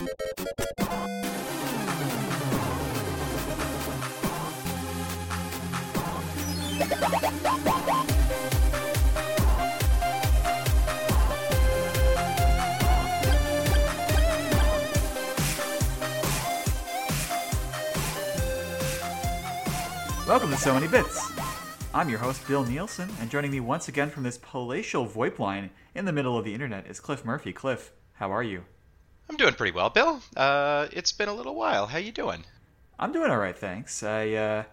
Welcome to So Many Bits. I'm your host, Bill Nielsen, and joining me once again from this palatial VoIP line in the middle of the internet is Cliff Murphy. Cliff, how are you? I'm doing pretty well, Bill. Uh, it's been a little while. How you doing? I'm doing all right, thanks. I, uh,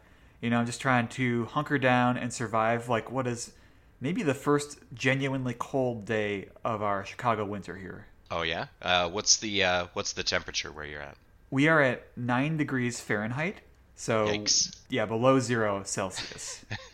you know, I'm just trying to hunker down and survive like what is maybe the first genuinely cold day of our Chicago winter here. Oh yeah. Uh, what's the uh, what's the temperature where you're at? We are at nine degrees Fahrenheit, so Yikes. yeah, below zero Celsius.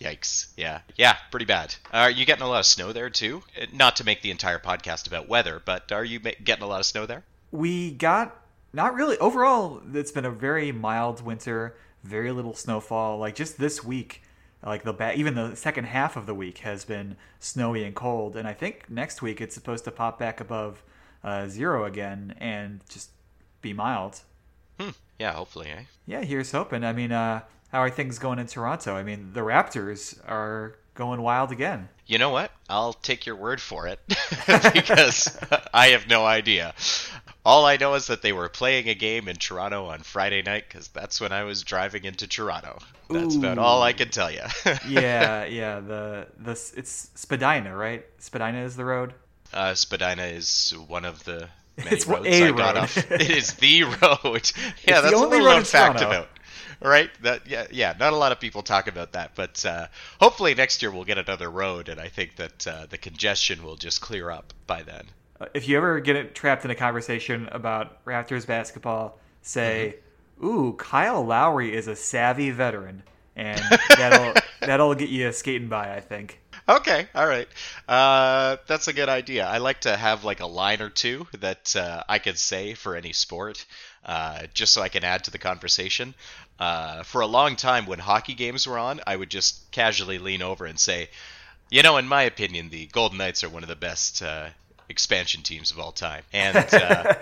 Yikes. Yeah. Yeah. Pretty bad. Are you getting a lot of snow there too? Not to make the entire podcast about weather, but are you getting a lot of snow there? we got not really overall it's been a very mild winter very little snowfall like just this week like the ba- even the second half of the week has been snowy and cold and i think next week it's supposed to pop back above uh, zero again and just be mild Hmm. Yeah. Hopefully, eh? yeah here's hoping i mean uh, how are things going in toronto i mean the raptors are going wild again You know what? I'll take your word for it because I have no idea. All I know is that they were playing a game in Toronto on Friday night because that's when I was driving into Toronto. That's about all I can tell you. yeah yeah the the it's spadina right spadina is the road Uh, Spadina is one of the It's roads a I got road. off. It is the road. Yeah, the that's the only little road fact Toronto. about. Right? That yeah, yeah. Not a lot of people talk about that, but uh, hopefully next year we'll get another road, and I think that uh, the congestion will just clear up by then. Uh, if you ever get it trapped in a conversation about Raptors basketball, say, Mm-hmm. "Ooh, Kyle Lowry is a savvy veteran," and that'll that'll get you skating by. I think. Okay, all right. Uh, that's a good idea. I like to have like a line or two that uh, I could say for any sport, uh, just so I can add to the conversation. Uh, for a long time, when hockey games were on, I would just casually lean over and say, you know, in my opinion, the Golden Knights are one of the best uh, expansion teams of all time. And uh,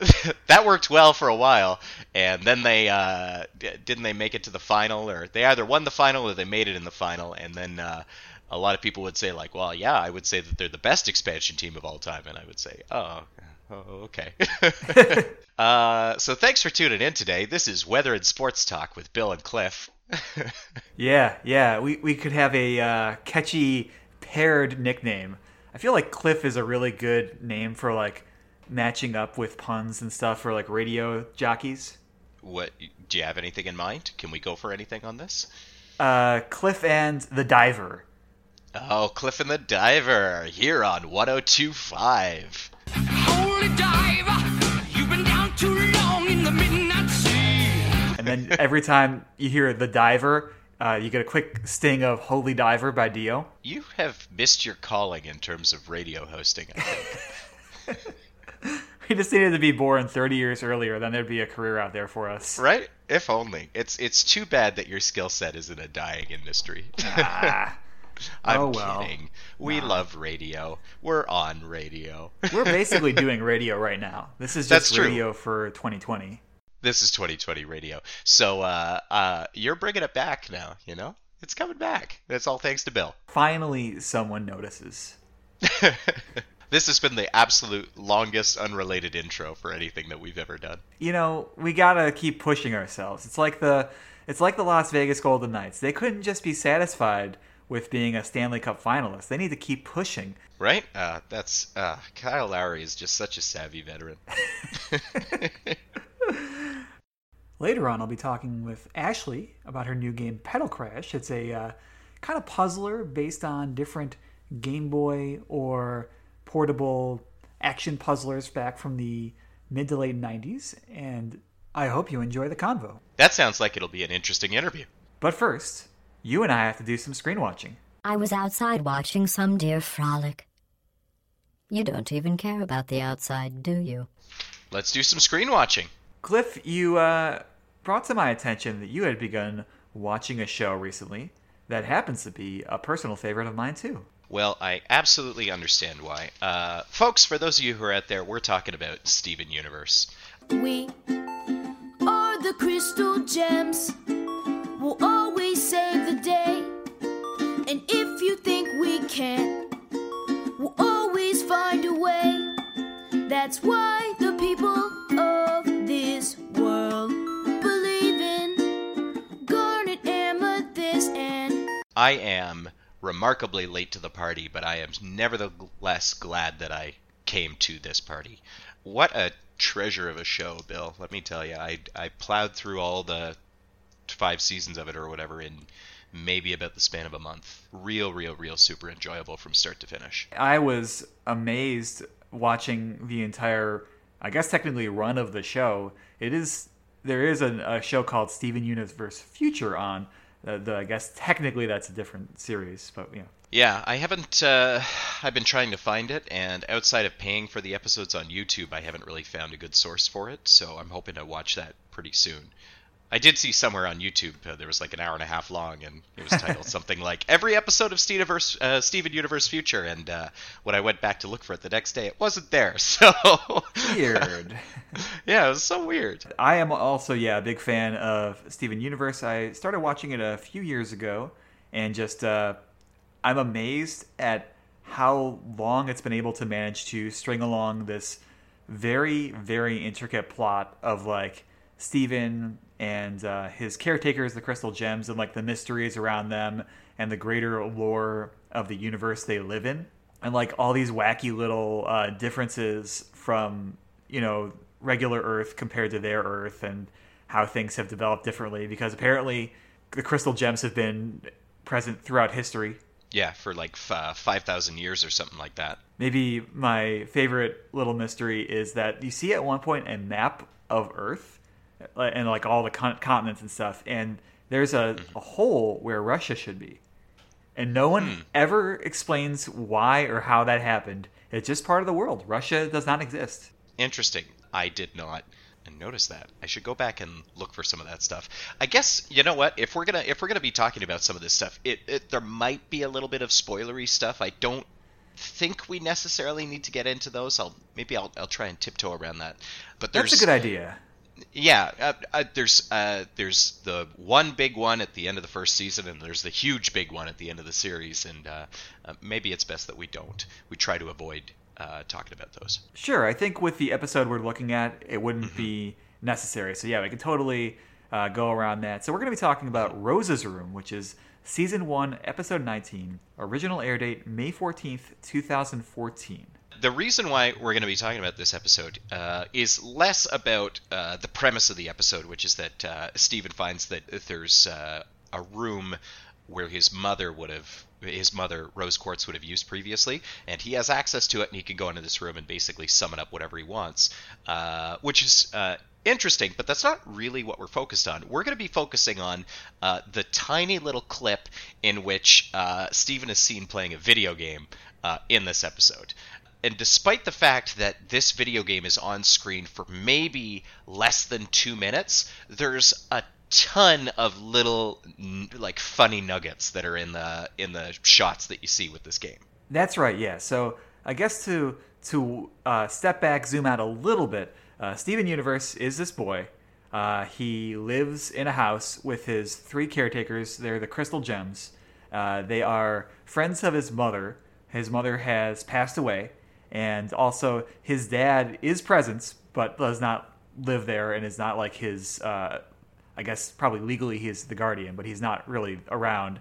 that worked well for a while, and then they uh, didn't they make it to the final, or they either won the final or they made it in the final, and then uh, a lot of people would say like, well, yeah, I would say that they're the best expansion team of all time, and I would say, oh, oh okay. uh, so thanks for tuning in today. This is Weather and Sports Talk with Bill and Cliff. Yeah, yeah. We we could have a uh, catchy paired nickname. I feel like Cliff is a really good name for like matching up with puns and stuff for like radio jockeys. what do you have anything in mind? Can we go for anything on this? Uh, Cliff and the Diver. Oh, Cliff and the Diver here on 1025. Holy diver, you've been down too long in the midnight sea. And then every time you hear the Diver, uh, you get a quick sting of Holy Diver by Dio. You have missed your calling in terms of radio hosting, I think. We just needed to be born 30 years earlier, then there'd be a career out there for us. right? If only. It's it's too bad that your skill set is in a dying industry. Ah, I'm Oh, well. kidding. We love radio. We're on radio. we're basically doing radio right now. This is That's just true. radio for 2020. this is 2020 radio. So uh, uh, you're bringing it back now. You know, it's coming back. That's all thanks to Bill. Finally, someone notices. this has been the absolute longest unrelated intro for anything that we've ever done. You know, we gotta keep pushing ourselves. It's like the, it's like the Las Vegas Golden Knights. They couldn't just be satisfied with being a Stanley Cup finalist. They need to keep pushing. Right? Uh, that's uh, Kyle Lowry is just such a savvy veteran. Later on, I'll be talking with Ashley about her new game Petal Crash. It's a uh, kind of puzzler based on different Game Boy or portable action puzzlers back from the mid to late 90s, and I hope you enjoy the convo. that sounds like it'll be an interesting interview. But first, you and I have to do some screen watching. I was outside watching some deer frolic. You don't even care about the outside, do you? Let's do some screen watching. Cliff, you uh, brought to my attention that you had begun watching a show recently that happens to be a personal favorite of mine, too. Well, I absolutely understand why. Uh, folks, for those of you who are out there, we're talking about Steven Universe. We are the crystal gems. We'll always save the day. And if you think we can't, we'll always find a way. That's why the people of this world believe in garnet, amethyst, and I am remarkably late to the party, but I am nevertheless glad that I came to this party. What a treasure of a show, Bill. Let me tell you, I I plowed through all the five seasons of it or whatever in maybe about the span of a month. Real, real, real super enjoyable from start to finish. I was amazed watching the entire, I guess technically run of the show. It is there is a, a show called Steven Universe Future on. Uh, the I guess technically that's a different series, but yeah. Yeah, I haven't. Uh, I've been trying to find it, and outside of paying for the episodes on YouTube, I haven't really found a good source for it. So I'm hoping to watch that pretty soon. I did see somewhere on YouTube uh, there was like an hour and a half long, and it was titled something like "Every episode of Stevenverse, uh, Steven Universe Future." And uh, when I went back to look for it the next day, it wasn't there. So Weird. yeah, it was so weird. I am also yeah a big fan of Steven Universe. I started watching it a few years ago, and just uh, I'm amazed at how long it's been able to manage to string along this very very intricate plot of like Steven and uh, his caretakers, the crystal gems, and like the mysteries around them and the greater lore of the universe they live in, and like all these wacky little uh, differences from you know regular Earth compared to their Earth and how things have developed differently because apparently the crystal gems have been present throughout history. Yeah, for like f- uh, five thousand years or something like that. Maybe my favorite little mystery is that you see at one point a map of Earth Uh, and like all the con- continents and stuff, and there's a, mm-hmm. a hole where Russia should be. And no one hmm. ever explains why or how that happened. It's just part of the world. Russia does not exist. Interesting. I did not notice that. I should go back and look for some of that stuff. I guess you know what? If we're gonna if we're gonna be talking about some of this stuff, it, it there might be a little bit of spoilery stuff. I don't think we necessarily need to get into those. I'll maybe I'll I'll try and tiptoe around that. But there's That's a good idea. Yeah, uh, uh, there's uh, there's the one big one at the end of the first season, and there's the huge big one at the end of the series, and uh, uh, maybe it's best that we don't. We try to avoid uh, talking about those. Sure, I think with the episode we're looking at, it wouldn't Mm-hmm. be necessary. So yeah, we can totally uh, go around that. So we're going to be talking about Rose's Room, which is season one, episode 19, original air date May 14th, 2014. The reason why we're going to be talking about this episode uh, is less about uh, the premise of the episode, which is that uh, Steven finds that there's uh, a room where his mother would have his mother Rose Quartz would have used previously, and he has access to it, and he can go into this room and basically summon up whatever he wants, uh, which is uh, interesting. But that's not really what we're focused on. We're going to be focusing on uh, the tiny little clip in which uh, Steven is seen playing a video game uh, in this episode. And despite the fact that this video game is on screen for maybe less than two minutes, there's a ton of little like funny nuggets that are in the in the shots that you see with this game. That's right. Yeah. So I guess to to uh, step back, zoom out a little bit. Uh, Steven Universe is this boy. Uh, he lives in a house with his three caretakers. They're the Crystal Gems. Uh, they are friends of his mother. His mother has passed away, and also his dad is present, but does not live there, and is not like his. Uh, I guess probably legally he is the guardian, but he's not really around.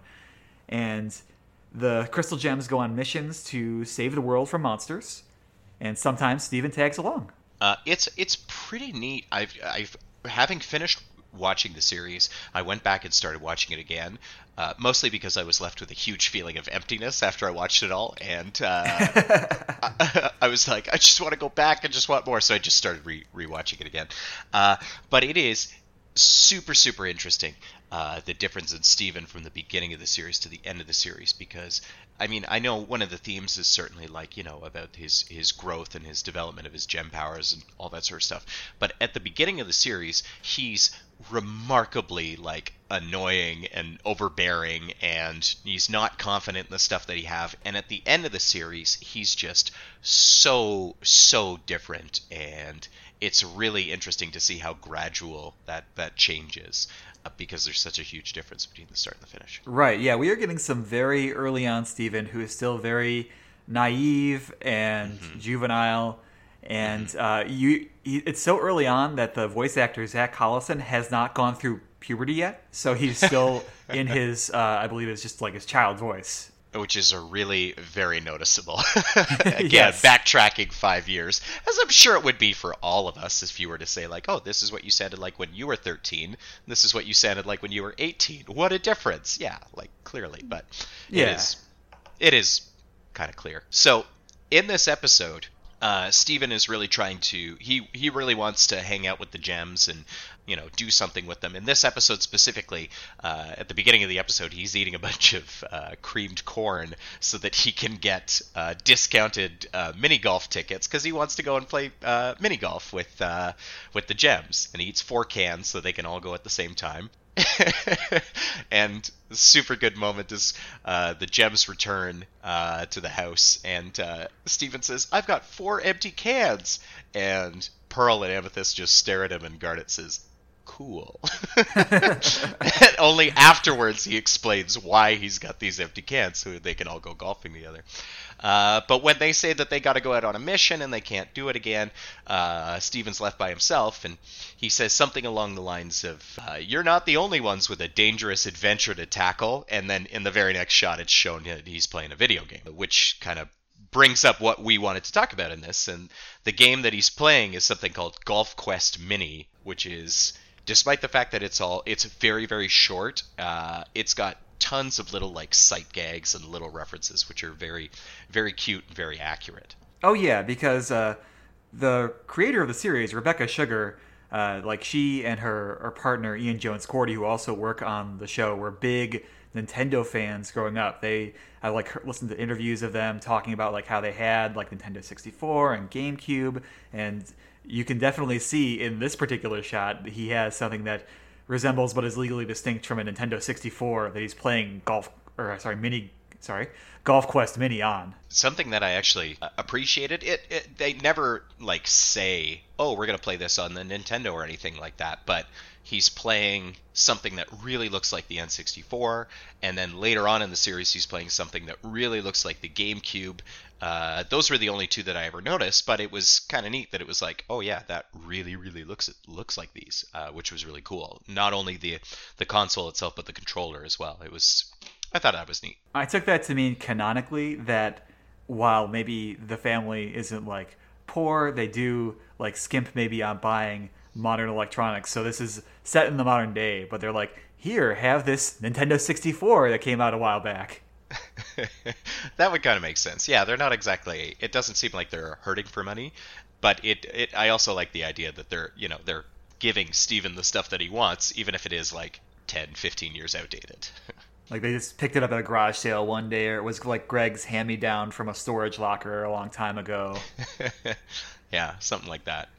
And the crystal gems go on missions to save the world from monsters, and sometimes Steven tags along. Uh, it's it's pretty neat. I've I've having finished watching the series, I went back and started watching it again, uh, mostly because I was left with a huge feeling of emptiness after I watched it all, and uh, I, I was like, I just want to go back and just want more, so I just started re- rewatching it again. Uh, but it is super super interesting uh, the difference in Steven from the beginning of the series to the end of the series because I mean I know one of the themes is certainly like you know about his his growth and his development of his gem powers and all that sort of stuff. But at the beginning of the series he's remarkably like annoying and overbearing and he's not confident in the stuff that he have. And at the end of the series he's just so so different and it's really interesting to see how gradual that that changes uh, because there's such a huge difference between the start and the finish Right. Yeah, we are getting some very early on Steven who is still very naive and juvenile. And uh, you, it's so early on that the voice actor Zach Callison has not gone through puberty yet, so he's still in his, uh, I believe it's just like his child voice. Which is a really very noticeable. Again, Yes. backtracking five years, as I'm sure it would be for all of us if you were to say like, "Oh, this is what you sounded like when you were 13. This is what you sounded like when you were 18. What a difference!" Yeah, like clearly, but Yeah. it is it is kind of clear. So in this episode, uh, Steven is really trying to he he really wants to hang out with the gems and you know do something with them. In this episode specifically, uh, at the beginning of the episode, he's eating a bunch of uh, creamed corn so that he can get uh, discounted uh, mini golf tickets because he wants to go and play uh, mini golf with uh, with the gems. And he eats four cans so they can all go at the same time. and super good moment is uh, the gems return uh, to the house, and uh, Steven says, "I've got four empty cans," and Pearl and Amethyst just stare at him, and Garnet says, "Cool." and only afterwards he explains why he's got these empty cans so they can all go golfing together. Uh, but when they say that they got to go out on a mission and they can't do it again, uh, Steven's left by himself, and he says something along the lines of, uh, "You're not the only ones with a dangerous adventure to tackle." And then in the very next shot, it's shown that he's playing a video game, which kind of brings up what we wanted to talk about in this. And the game that he's playing is something called Golf Quest Mini, which is, despite the fact that it's all, it's very very short. Uh, it's got tons of little like sight gags and little references, which are very very cute and very accurate. Oh yeah, because uh, the creator of the series, Rebecca Sugar, uh, like she and her, her partner Ian Jones Quartey, who also work on the show, were big Nintendo fans growing up. They I like listened to interviews of them talking about like how they had like Nintendo 64 and GameCube, and you can definitely see in this particular shot he has something that resembles but is legally distinct from a Nintendo 64 that he's playing golf or uh, sorry mini sorry Golf Quest Mini on. something that I actually uh, appreciated. It, it they never like say, "Oh, we're gonna play this on the Nintendo" or anything like that. But he's playing something that really looks like the N64, and then later on in the series, he's playing something that really looks like the GameCube. Uh, those were the only two that I ever noticed, but it was kind of neat that it was like, oh yeah, that really, really looks looks like these, uh, which was really cool. Not only the the console itself, but the controller as well. It was, I thought that was neat. I took that to mean canonically that while maybe the family isn't like poor, they do like skimp maybe on buying modern electronics. So this is set in the modern day, but they're like, here, have this Nintendo 64 that came out a while back. that would kind of make sense. Yeah, they're not exactly. It doesn't seem like they're hurting for money, but it. it I also like the idea that they're you know they're giving Steven the stuff that he wants, even if it is like 10, 15 years outdated. Like they just picked it up at a garage sale one day, or it was like Greg's hand me down from a storage locker a long time ago. yeah, something like that.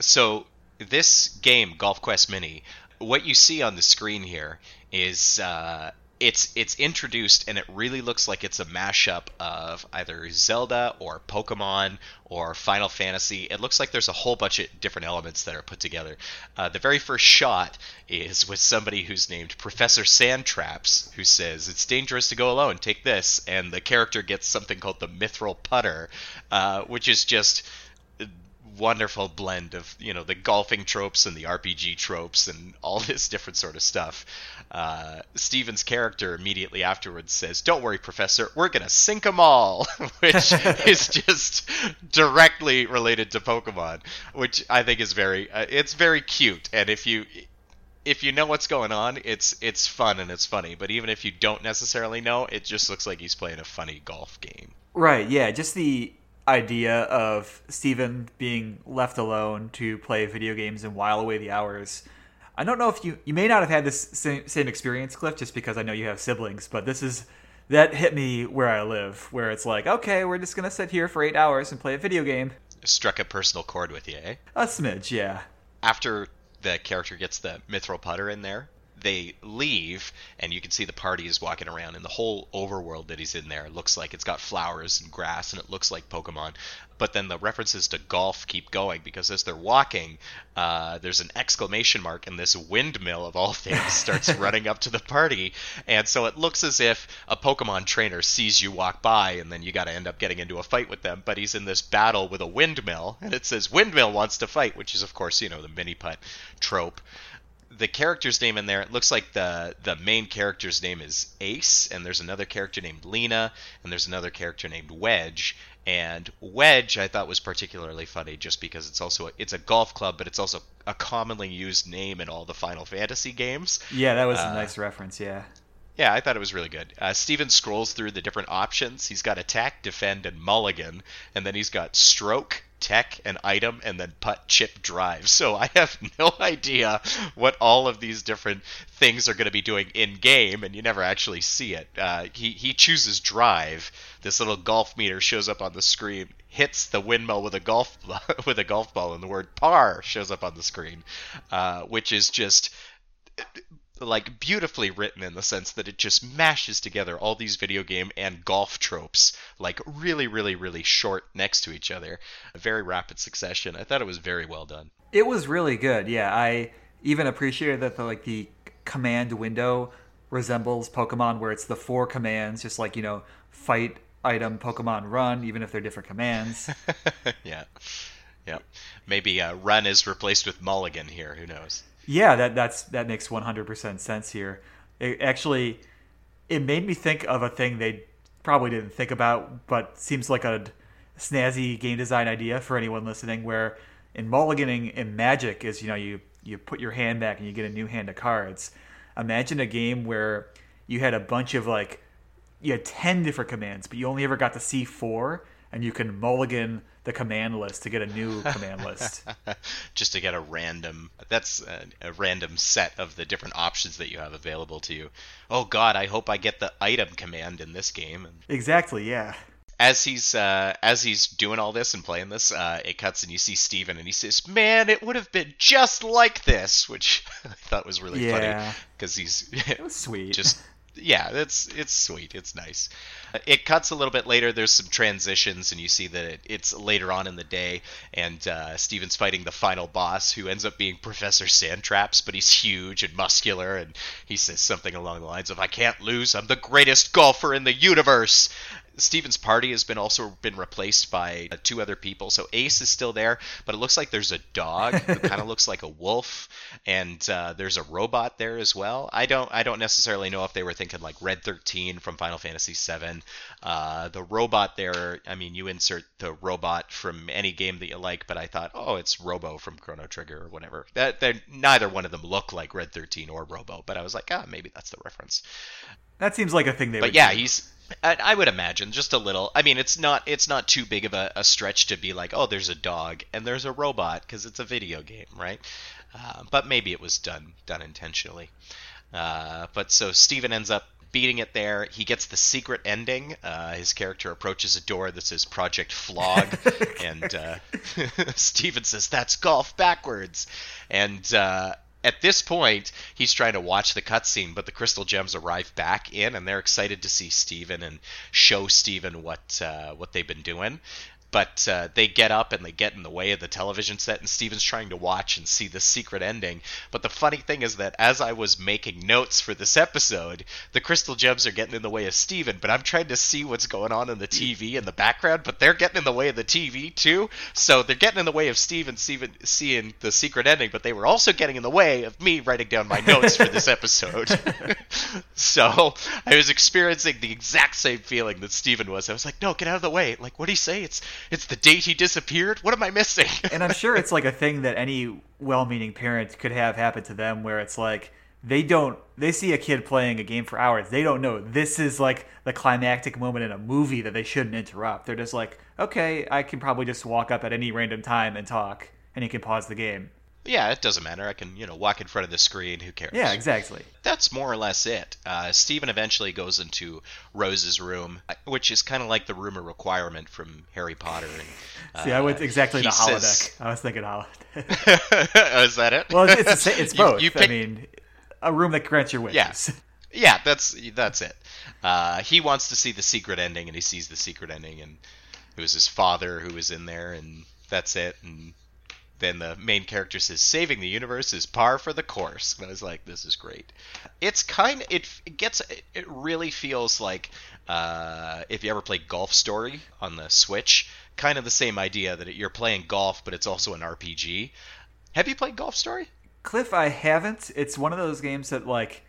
So this game, Golf Quest Mini, what you see on the screen here is uh, it's it's introduced and it really looks like it's a mashup of either Zelda or Pokemon or Final Fantasy. It looks like there's a whole bunch of different elements that are put together. Uh, the very first shot is with somebody who's named Professor Sandtraps, who says it's dangerous to go alone. Take this, and the character gets something called the Mithril Putter, uh, which is just wonderful blend of you know the golfing tropes and the RPG tropes and all this different sort of stuff. Uh, Steven's character immediately afterwards says, "Don't worry, Professor, we're gonna sink 'em all," which is just directly related to Pokemon, which I think is very uh, it's very cute. And if you if you know what's going on, it's it's fun and it's funny. But even if you don't necessarily know, it just looks like he's playing a funny golf game. Right, yeah, just the idea of Steven being left alone to play video games and while away the hours. I don't know if you you may not have had this same, same experience, Cliff, just because I know you have siblings, but this is that hit me where I live, where it's like, okay, we're just gonna sit here for eight hours and play a video game. Struck a personal chord with you, eh? A smidge, yeah. after the character gets the mithril putter in there, they leave, and you can see the party is walking around, and the whole overworld that he's in there looks like it's got flowers and grass, and it looks like Pokemon. But then the references to golf keep going because as they're walking, uh, there's an exclamation mark, and this windmill of all things starts running up to the party, and so it looks as if a Pokemon trainer sees you walk by, and then you got to end up getting into a fight with them. But he's in this battle with a windmill, and it says windmill wants to fight, which is of course you know the mini putt trope the character's name in there it looks like the the main character's name is ace and there's another character named lena and there's another character named wedge and wedge i thought was particularly funny just because it's also a, it's a golf club but it's also a commonly used name in all the final fantasy games Yeah, that was Uh, a nice reference. Yeah. Yeah, I thought it was really good. Uh, Steven scrolls through the different options. He's got attack, defend, and mulligan, and then he's got stroke, tech, and item, and then putt, chip, drive. So I have no idea what all of these different things are going to be doing in game, and you never actually see it. Uh, he he chooses drive. This little golf meter shows up on the screen. Hits the windmill with a golf with a golf ball, and the word par shows up on the screen, uh, which is just like beautifully written in the sense that it just mashes together all these video game and golf tropes like really really really short next to each other. A very rapid succession. I thought it was very well done. It was really good. Yeah, I even appreciated that the like the command window resembles Pokemon, where it's the four commands, just like you know, fight, item, Pokemon, run, even if they're different commands. yeah. Yeah. Maybe uh, run is replaced with mulligan here. Who knows yeah, that that's that makes one hundred percent sense here. It actually, it made me think of a thing they probably didn't think about, but seems like a snazzy game design idea for anyone listening. Where in mulliganing in Magic is you know you you put your hand back and you get a new hand of cards. Imagine a game where you had a bunch of like you had 10 different commands but you only ever got to see four and you can mulligan the command list to get a new command list. Just to get a random that's a, a random set of the different options that you have available to you. Oh god i hope i get the item command in this game. Exactly yeah. as he's uh, as he's doing all this and playing this, uh, it cuts and you see Steven and he says, "Man, it would have been just like this," which I thought was really Yeah. funny because he's it was sweet. just yeah, it's it's sweet, it's nice. It cuts a little bit later. There's some transitions, and you see that it, it's later on in the day, and uh, Steven's fighting the final boss, who ends up being Professor Sandtraps, but he's huge and muscular, and he says something along the lines of, "I can't lose. I'm the greatest golfer in the universe." Steven's party has been also been replaced by uh, two other people. So Ace is still there, but it looks like there's a dog who kind of looks like a wolf, and uh, there's a robot there as well. I don't I don't necessarily know if they were thinking like Red 13 from Final Fantasy 7. Uh, the robot there, I mean, you insert the robot from any game that you like, but I thought, oh, it's Robo from Chrono Trigger or whatever. That neither one of them look like Red 13 or Robo, but I was like, ah, maybe that's the reference that seems like a thing they but yeah, do. he's. I, I would imagine just a little. I mean, it's not it's not too big of a, a stretch to be like, oh, there's a dog and there's a robot because it's a video game, right? Uh, but maybe it was done done intentionally. Uh, but so Steven ends up beating it there. He gets the secret ending. Uh, his character approaches a door that says Project Flog, and uh, Steven says, "That's golf backwards." And uh, at this point, he's trying to watch the cutscene, but the crystal gems arrive back in, and they're excited to see Steven and show Steven what uh, what they've been doing. But uh, they get up and they get in the way of the television set, and Steven's trying to watch and see the secret ending. But the funny thing is that as I was making notes for this episode, the crystal gems are getting in the way of Steven, but I'm trying to see what's going on in the TV in the background, but they're getting in the way of the TV too. So they're getting in the way of Steven, Steven seeing the secret ending, but they were also getting in the way of me writing down my notes for this episode. so I was experiencing the exact same feeling that Steven was. I was like, no, get out of the way. Like, what do you say? It's it's the date he disappeared? What am I missing? and I'm sure it's like a thing that any well-meaning parent could have happen to them where it's like they don't they see a kid playing a game for hours they don't know this is like the climactic moment in a movie that they shouldn't interrupt they're just like okay i can probably just walk up at any random time and talk and you can pause the game yeah, it doesn't matter. I can, you know, walk in front of the screen. Who cares? yeah exactly that's more or less it. Uh, Steven eventually goes into Rose's room, which is kind of like the room of requirement from Harry Potter. And, see i went uh, exactly he the holodeck says- i was thinking holodeck is that it? well it's, it's, it's both you i pick- mean a room that grants your wishes. Yeah. Yeah, that's that's it. Uh, he wants to see the secret ending, and he sees the secret ending, and it was his father who was in there, and that's it. And then the main character says, "Saving the universe is par for the course." And I was like, "This is great." It's kind. It, it gets. It really feels like uh, if you ever played Golf Story on the Switch, kind of the same idea that you're playing golf, but it's also an RPG. Have you played Golf Story? Cliff, I haven't. It's one of those games that like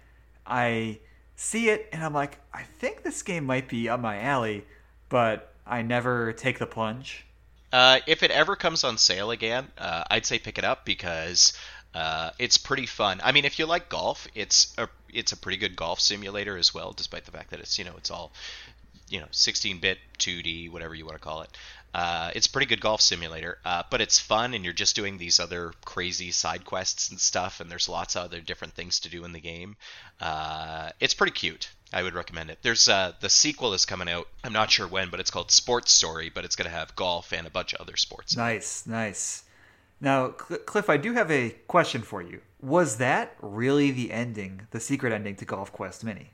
I see it and I'm like, I think this game might be up my alley, but I never take the plunge. Uh, if it ever comes on sale again, uh, I'd say pick it up because uh, it's pretty fun. I mean, if you like golf, it's a it's a pretty good golf simulator as well, despite the fact that it's you know it's all you know 16-bit 2D, whatever you want to call it. Uh, it's a pretty good golf simulator, uh, but it's fun, and you're just doing these other crazy side quests and stuff, and there's lots of other different things to do in the game. Uh, it's pretty cute. I would recommend it. There's uh, the sequel is coming out. I'm not sure when, but it's called Sports Story, but it's going to have golf and a bunch of other sports. Nice, nice. Now, Cl- Cliff, I do have a question for you. Was that really the ending, the secret ending to Golf Quest Mini?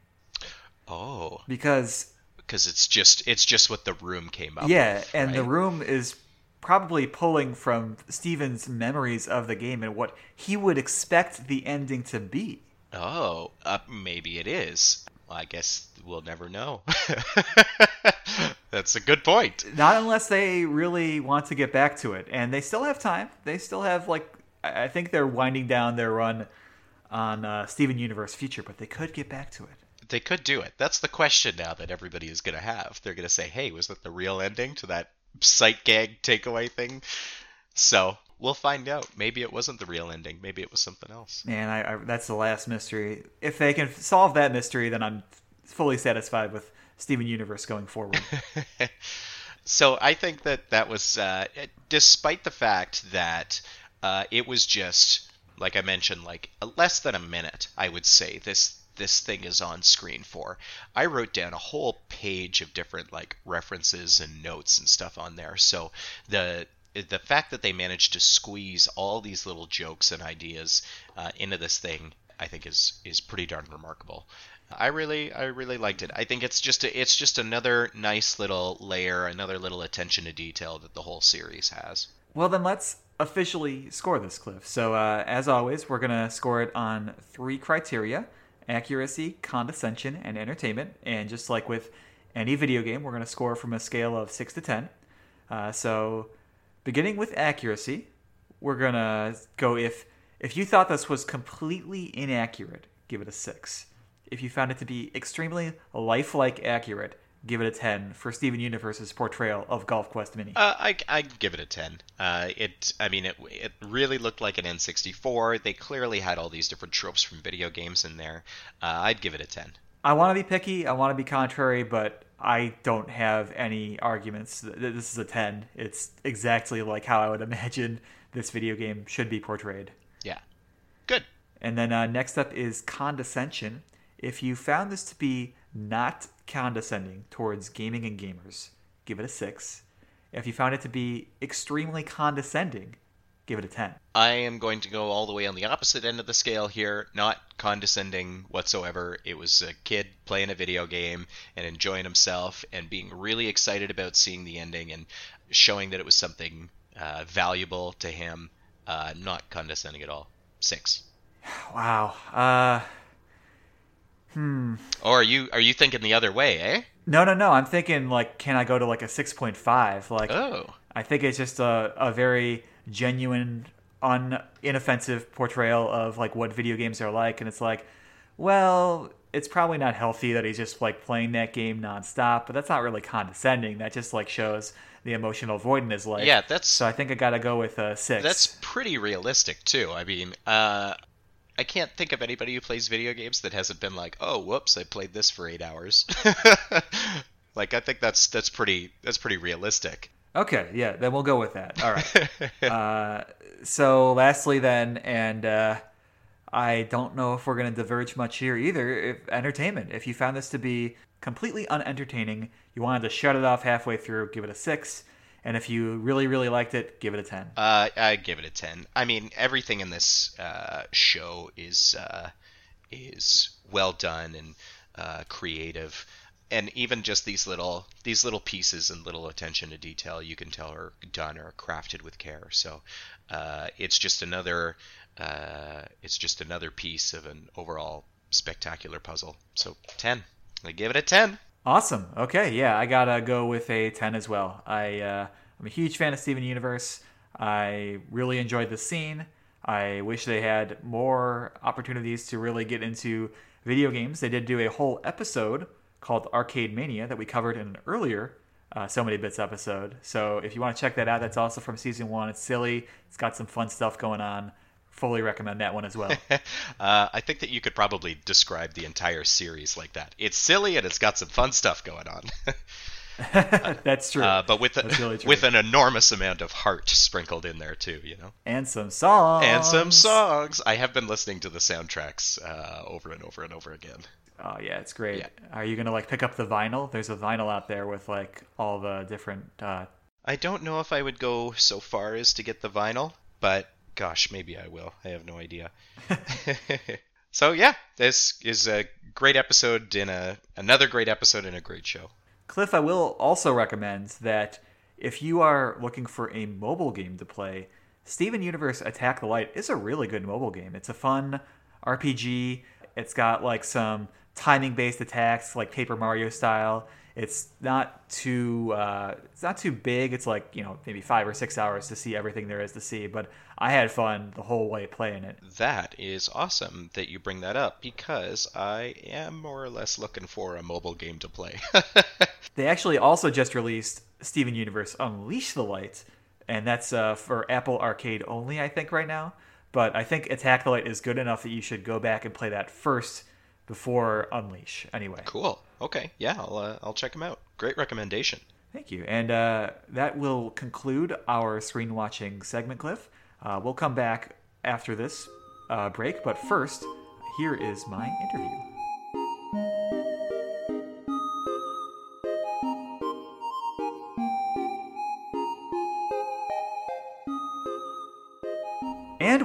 Oh, Because because it's just it's just what the room came up. yeah, with, and the room is probably pulling from Steven's memories of the game and what he would expect the ending to be. Oh, uh, maybe it is. I guess we'll never know. That's a good point. Not unless they really want to get back to it, and they still have time. They still have like I I think they're winding down their run on uh, Steven Universe Future, but they could get back to it. They could do it. That's the question now that everybody is going to have. They're going to say, "Hey, was that the real ending to that sight gag takeaway thing?" So we'll find out. Maybe it wasn't the real ending. Maybe it was something else. Man, I, I that's the last mystery. If they can solve that mystery, then I'm fully satisfied with Steven Universe going forward. So I think that that was, uh, despite the fact that uh, it was just, like I mentioned, like less than a minute, I would say this this thing is on screen for. I wrote down a whole page of different like references and notes and stuff on there. So the the fact that they managed to squeeze all these little jokes and ideas uh, into this thing, I think is is pretty darn remarkable. I really I really liked it. I think it's just a, it's just another nice little layer, another little attention to detail that the whole series has. well, then let's officially score this, Cliff. So, uh, as always, we're gonna score it on three criteria: accuracy, condescension, and entertainment. And just like with any video game, we're gonna score from a scale of six to ten. Uh, so, beginning with accuracy, we're gonna go if if you thought this was completely inaccurate, give it a six. If you found it to be extremely lifelike accurate, give it a ten for Steven Universe's portrayal of Golf Quest Mini. Uh, I I'd give it a ten. Uh, it I mean it it really looked like an N64. They clearly had all these different tropes from video games in there. Uh, I'd give it a ten. I want to be picky, I want to be contrary, but I don't have any arguments. This is a ten. It's exactly like how I would imagine this video game should be portrayed. Yeah, good. And then uh, next up is condescension. If you found this to be not condescending towards gaming and gamers, give it a six. If you found it to be extremely condescending, give it a 10. I am going to go all the way on the opposite end of the scale here, not condescending whatsoever. It was a kid playing a video game and enjoying himself and being really excited about seeing the ending and showing that it was something uh, valuable to him, uh, not condescending at all. Six. Wow. Uh, Or are you are you thinking the other way, eh? no, no, no. I'm thinking, like, can I go to like a 6.5? Like, Oh. I think it's just a, a very genuine, un inoffensive portrayal of like what video games are like, and it's like, well, it's probably not healthy that he's just like playing that game nonstop, but that's not really condescending. That just like shows the emotional void in his life. Yeah, that's- so I think I gotta go with a six. That's pretty realistic too. I mean, uh, I can't think of anybody who plays video games that hasn't been like, "Oh, whoops, I played this for eight hours." like, I think that's that's pretty that's pretty realistic. okay. Yeah, then we'll go with that. All right. uh, so lastly, then, and uh, I don't know if we're going to diverge much here either. If entertainment, if you found this to be completely unentertaining, you wanted to shut it off halfway through, give it a six. And if you really, really liked it, give it a ten. Uh, I give it a ten. I mean, everything in this uh, show is uh, is well done and uh, creative, and even just these little these little pieces and little attention to detail you can tell are done or crafted with care. So uh, it's just another uh, it's just another piece of an overall spectacular puzzle. So ten, I give it a ten. Awesome. Okay, yeah, I gotta go with a ten as well. I uh, I'm a huge fan of Steven Universe. I really enjoyed the scene. I wish they had more opportunities to really get into video games. They did do a whole episode called Arcade Mania that we covered in an earlier uh, So Many Bits episode. So if you want to check that out, that's also from season one. It's silly. It's got some fun stuff going on. Fully recommend that one as well. Uh, I think that you could probably describe the entire series like that. It's silly and it's got some fun stuff going on, that's true. uh, but with a, really with an enormous amount of heart sprinkled in there too. You know. and some songs. and some songs. I have been listening to the soundtracks uh, over and over and over again. Oh yeah, it's great. Yeah. Are you gonna like pick up the vinyl? There's a vinyl out there with like all the different. Uh, I don't know if I would go so far as to get the vinyl, but gosh, maybe I will. I have no idea. so yeah, this is a great episode in a another great episode in a great show. Cliff, I will also recommend that if you are looking for a mobile game to play, Steven Universe Attack the Light is a really good mobile game. It's a fun RPG. It's got like some timing based attacks, like Paper Mario style. It's not too uh, it's not too big. It's like you know maybe five or six hours to see everything there is to see. But I had fun the whole way playing it. That is awesome that you bring that up because I am more or less looking for a mobile game to play. They actually also just released Steven Universe Unleash the Light, and that's uh, for Apple Arcade only, I think, right now. But I think Attack the Light is good enough that you should go back and play that first before Unleash. Anyway, cool. Okay. Yeah, I'll uh, I'll check them out. Great recommendation. thank you. And uh, that will conclude our screen watching segment, Cliff. Uh, we'll come back after this uh, break, but first, here is my interview.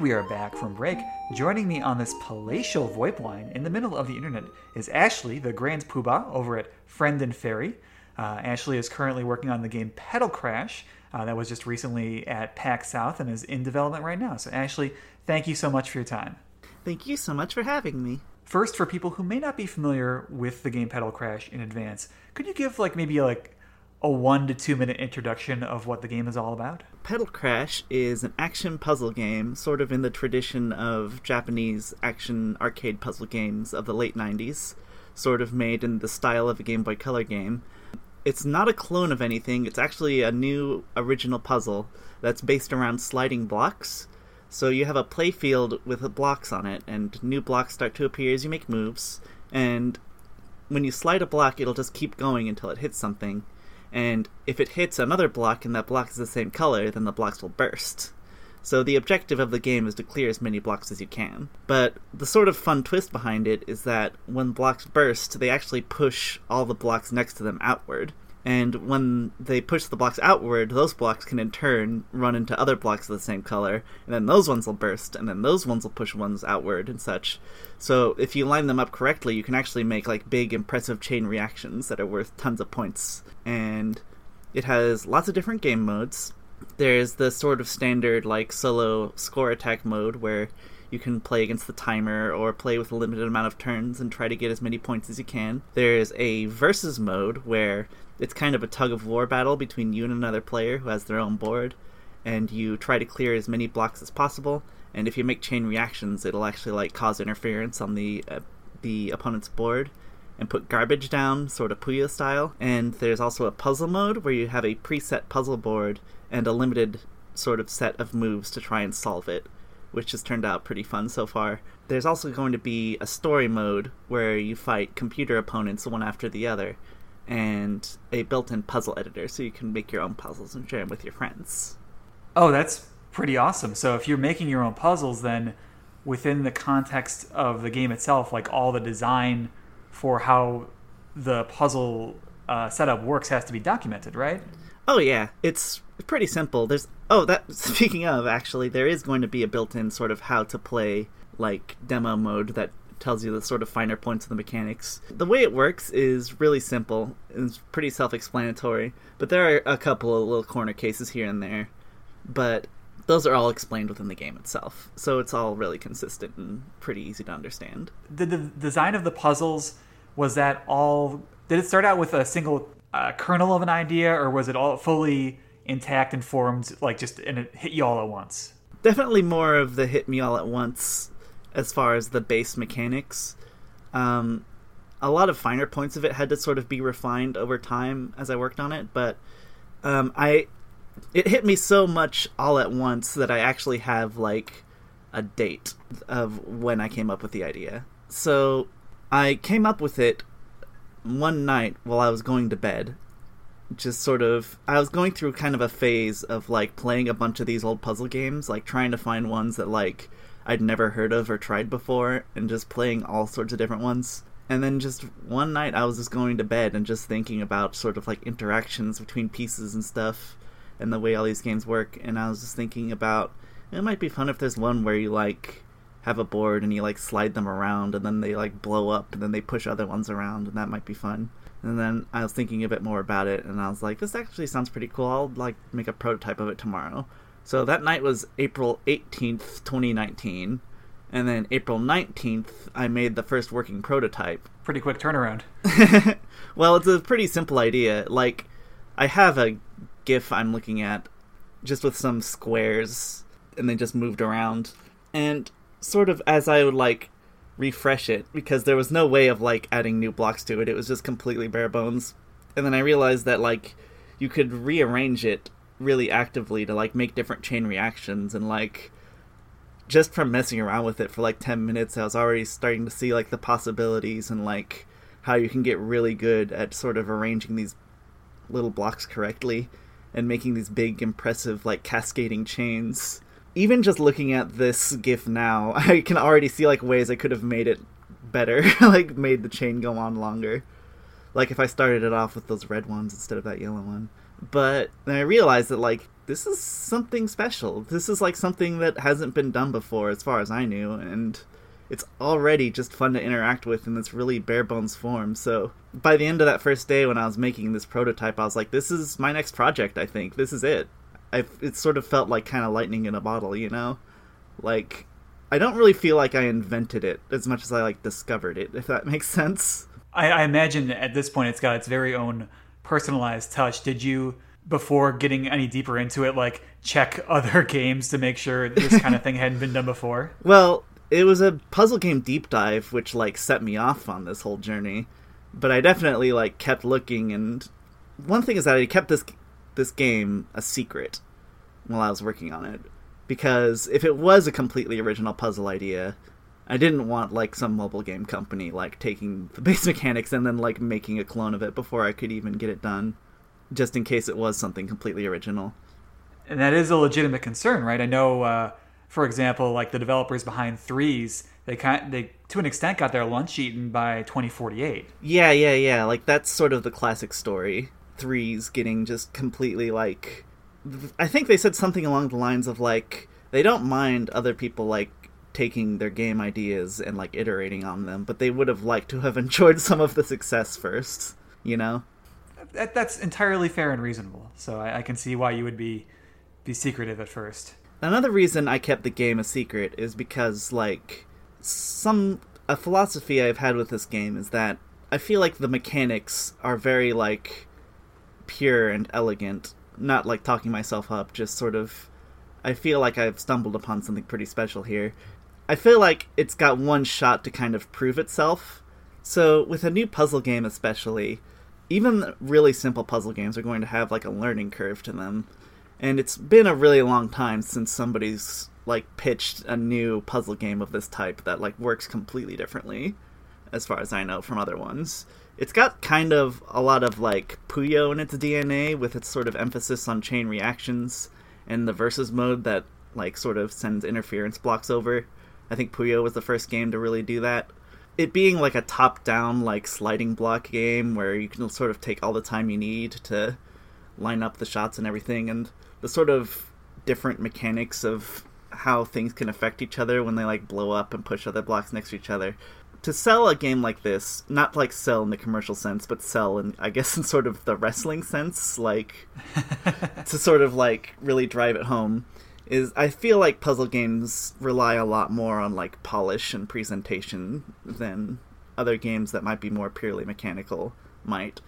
And we are back from break. Joining me on this palatial VoIP line in the middle of the internet is Ashley, the Grand Poobah over at Friend and Fairy. Uh, Ashley is currently working on the game Petal Crash uh, that was just recently at PAX South and is in development right now. So, Ashley, thank you so much for your time. Thank you so much for having me. First, for people who may not be familiar with the game Petal Crash in advance, could you give like maybe like a one to two minute introduction of what the game is all about? Petal Crash is an action puzzle game, sort of in the tradition of Japanese action arcade puzzle games of the late 90s, sort of made in the style of a Game Boy Color game. It's not a clone of anything, it's actually a new original puzzle that's based around sliding blocks. So you have a playfield with blocks on it, and new blocks start to appear as you make moves, and when you slide a block, it'll just keep going until it hits something. And if it hits another block and that block is the same color, then the blocks will burst. So the objective of the game is to clear as many blocks as you can. But the sort of fun twist behind it is that when blocks burst, they actually push all the blocks next to them outward. And when they push the blocks outward, those blocks can in turn run into other blocks of the same color, and then those ones will burst, and then those ones will push ones outward and such. So if you line them up correctly, you can actually make like big, impressive chain reactions that are worth tons of points. And it has lots of different game modes. There's the sort of standard like solo score attack mode where you can play against the timer or play with a limited amount of turns and try to get as many points as you can. There's a versus mode where it's kind of a tug of war battle between you and another player who has their own board, and you try to clear as many blocks as possible. And if you make chain reactions, it'll actually like cause interference on the uh, the opponent's board and put garbage down, sort of Puyo style. And there's also a puzzle mode where you have a preset puzzle board and a limited sort of set of moves to try and solve it, which has turned out pretty fun so far. There's also going to be a story mode where you fight computer opponents one after the other, and a built in puzzle editor so you can make your own puzzles and share them with your friends. Oh, that's pretty awesome. So if you're making your own puzzles, then within the context of the game itself, like all the design for how the puzzle uh, setup works has to be documented, right? Oh yeah, it's pretty simple. There's oh that speaking of actually, there is going to be a built-in sort of how to play like demo mode that tells you the sort of finer points of the mechanics. The way it works is really simple. It's pretty self-explanatory, but there are a couple of little corner cases here and there. But those are all explained within the game itself, so it's all really consistent and pretty easy to understand. the, the design of the puzzles was that all did it start out with a single uh, kernel of an idea or was it all fully intact and formed like just and it hit you all at once definitely more of the hit me all at once as far as the base mechanics. Um, a lot of finer points of it had to sort of be refined over time as I worked on it, but um, I it hit me so much all at once that I actually have like a date of when I came up with the idea. So I came up with it one night while I was going to bed. Just sort of, I was going through kind of a phase of like playing a bunch of these old puzzle games, like trying to find ones that like I'd never heard of or tried before, and just playing all sorts of different ones. And then just one night I was just going to bed and just thinking about sort of like interactions between pieces and stuff and the way all these games work. And I was just thinking about it might be fun if there's one where you like have a board and you like slide them around and then they like blow up and then they push other ones around and that might be fun. And then I was thinking a bit more about it and I was like, this actually sounds pretty cool. I'll like make a prototype of it tomorrow. So that night was April 18th, 2019. And then April 19th, I made the first working prototype. pretty quick turnaround well, it's a pretty simple idea. Like, I have a GIF I'm looking at just with some squares and they just moved around. And sort of as I would like refresh it, because there was no way of like adding new blocks to it, it was just completely bare bones. And then I realized that like you could rearrange it really actively to like make different chain reactions and like just from messing around with it for like 10 minutes i was already starting to see like the possibilities and like how you can get really good at sort of arranging these little blocks correctly and making these big impressive like cascading chains. Even just looking at this gif now i can already see like ways i could have made it better like made the chain go on longer. Like if i started it off with those red ones instead of that yellow one but then i realized that like this is something special this is like something that hasn't been done before as far as i knew and it's already just fun to interact with in this really bare bones form. So by the end of that first day when I was making this prototype, I was like, this is my next project, I think. This is it. I it sort of felt like kind of lightning in a bottle, you know? Like I don't really feel like I invented it as much as I like discovered it, if that makes sense. I, I imagine at this point it's got its very own personalized touch did you before getting any deeper into it like check other games to make sure this kind of thing hadn't been done before Well, it was a puzzle game deep dive which like set me off on this whole journey. But I definitely like kept looking and one thing is that I kept this this game a secret while I was working on it because if it was a completely original puzzle idea, I didn't want like some mobile game company like taking the base mechanics and then like making a clone of it before I could even get it done just in case it was something completely original. and that is a legitimate concern right i know uh, for example like the developers behind threes they kind they to an extent got their lunch eaten by 2048 Yeah, yeah, yeah. Like that's sort of the classic story. Threes getting just completely like I think they said something along the lines of like they don't mind other people like taking their game ideas and like iterating on them, but they would have liked to have enjoyed some of the success first, you know? that, that's entirely fair and reasonable so I, I can see why you would be be secretive at first Another reason I kept the game a secret is because like some a philosophy I've had with this game is that I feel like the mechanics are very like pure and elegant, not like talking myself up, just sort of I feel like I've stumbled upon something pretty special here. I feel like it's got one shot to kind of prove itself. So, with a new puzzle game especially, even really simple puzzle games are going to have like a learning curve to them. And it's been a really long time since somebody's like pitched a new puzzle game of this type that like works completely differently as far as i know from other ones. It's got kind of a lot of like puyo in its dna with its sort of emphasis on chain reactions and the versus mode that like sort of sends interference blocks over i think puyo was the first game to really do that. It being like a top down like sliding block game where you can sort of take all the time you need to line up the shots and everything and the sort of different mechanics of how things can affect each other when they like blow up and push other blocks next to each other. To sell a game like this, not like sell in the commercial sense, but sell in I guess in sort of the wrestling sense, like to sort of like really drive it home is I feel like puzzle games rely a lot more on like polish and presentation than other games that might be more purely mechanical might.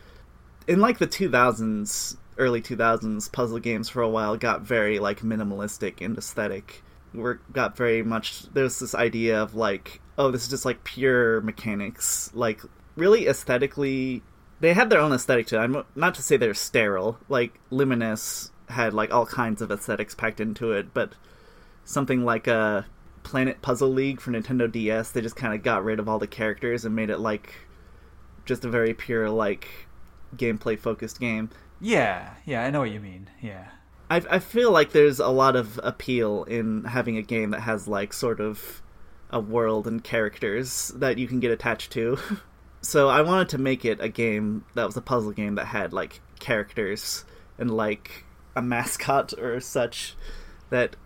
In like the 2000s, early 2000s, puzzle games for a while got very like minimalistic and aesthetic. Were got very much there's this idea of like oh this is just like pure mechanics like really aesthetically they had their own aesthetic to it. I'm not to say they're sterile. Like Lumines had like all kinds of aesthetics packed into it, but something like a Planet Puzzle League for Nintendo DS, they just kind of got rid of all the characters and made it like just a very pure like gameplay focused game. Yeah, yeah, I know what you mean. Yeah. I I feel like there's a lot of appeal in having a game that has like sort of a world and characters that you can get attached to. so I wanted to make it a game that was a puzzle game that had like characters and like a mascot or such that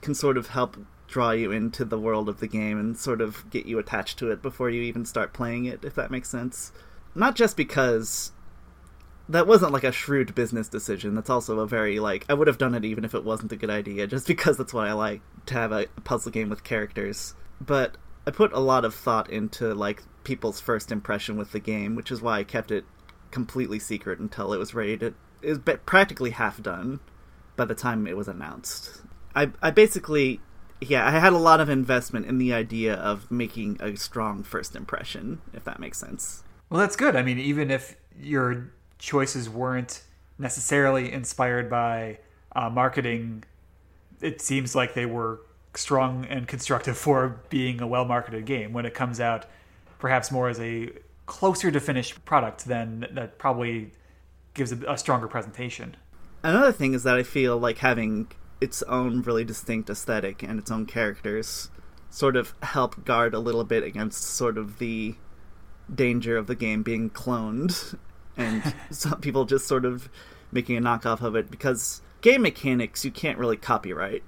can sort of help draw you into the world of the game and sort of get you attached to it before you even start playing it, if that makes sense. Not just because that wasn't like a shrewd business decision. That's also a very like I would have done it even if it wasn't a good idea, just because that's what I like to have a, puzzle game with characters. But I put a lot of thought into like people's first impression with the game, which is why I kept it completely secret until it was ready to is practically half done by the time it was announced. I I basically yeah, I had a lot of investment in the idea of making a strong first impression, if that makes sense. Well, that's good. I mean, even if your choices weren't necessarily inspired by uh, marketing, it seems like they were strong and constructive for being a well marketed game. When it comes out, perhaps more as a closer to finished product, than that probably gives a, a stronger presentation. Another thing is that I feel like having its own really distinct aesthetic and its own characters sort of help guard a little bit against sort of the danger of the game being cloned and some people just sort of making a knockoff of it because game mechanics you can't really copyright.